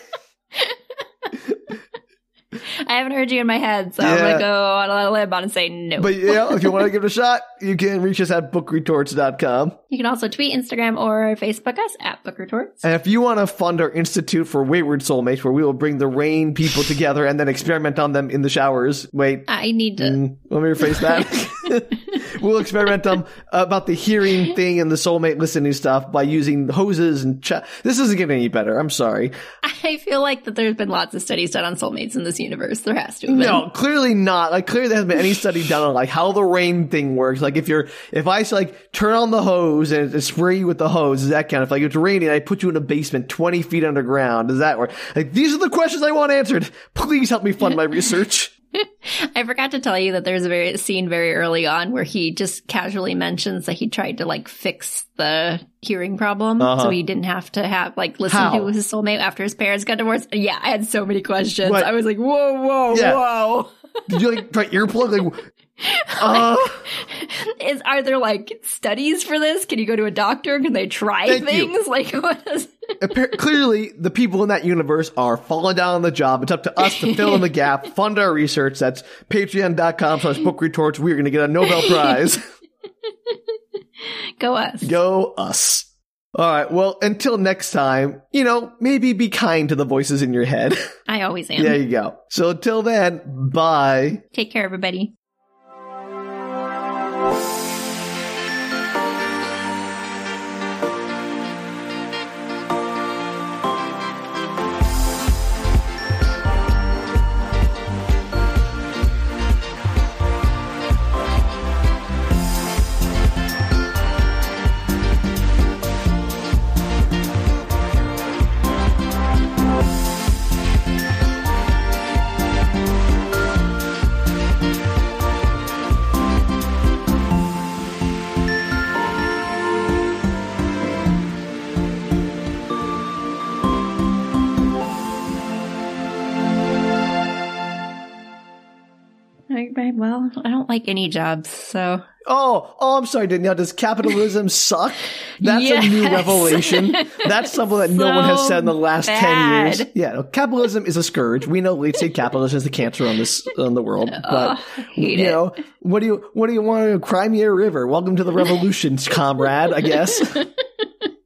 I haven't heard you in my head, so I'm going to go on a little limb on and say no. but yeah, if you want to give it a shot, you can reach us at bookretorts.com. you can also tweet, Instagram, or Facebook us at bookretorts. And if you want to fund our Institute for Wayward Soulmates, where we will bring the rain people together and then experiment on them in the showers. Wait, I need to. Mm, let me rephrase that. we'll experiment on about the hearing thing and the soulmate listening stuff by using hoses and ch- this isn't getting any better. I'm sorry. I feel like that there's been lots of studies done on soulmates in this universe. There has to have been. No, clearly not. Like clearly there hasn't been any study done on like how the rain thing works. Like if you're if I like turn on the hose and it spray you with the hose, does that count? If like it's raining, I put you in a basement twenty feet underground, does that work? Like these are the questions I want answered. Please help me fund my research. I forgot to tell you that there's a very scene very early on where he just casually mentions that he tried to like fix the hearing problem, Uh-huh. so he didn't have to have like listen How? to his soulmate after his parents got divorced. Yeah, I had so many questions. What? I was like, whoa, whoa, Yeah. whoa. Did you like try earplug? Like, uh, Is are there like studies for this? Can you go to a doctor? Can they try Thank you. things? Like what is? Appar- clearly the people in that universe are falling down on the job. It's up to us to fill in the gap, fund our research. That's patreon.com slash book retorts. We're going to get a Nobel Prize. Go us. Go us. All right. Well, until next time, you know, maybe be kind to the voices in your head. I always am. there you go. So until then, bye. Take care, everybody. I, well, I don't like any jobs, so. Oh, oh, I'm sorry, Danielle. Does capitalism suck? That's Yes. a new revelation. That's something that no one has said in the last bad. ten years. Yeah, no, capitalism is a scourge. We know late stage capitalism is the cancer on this on the world. But hate you it. know, what do you what do you want to Crimea River? Welcome to the revolution, comrade. I guess.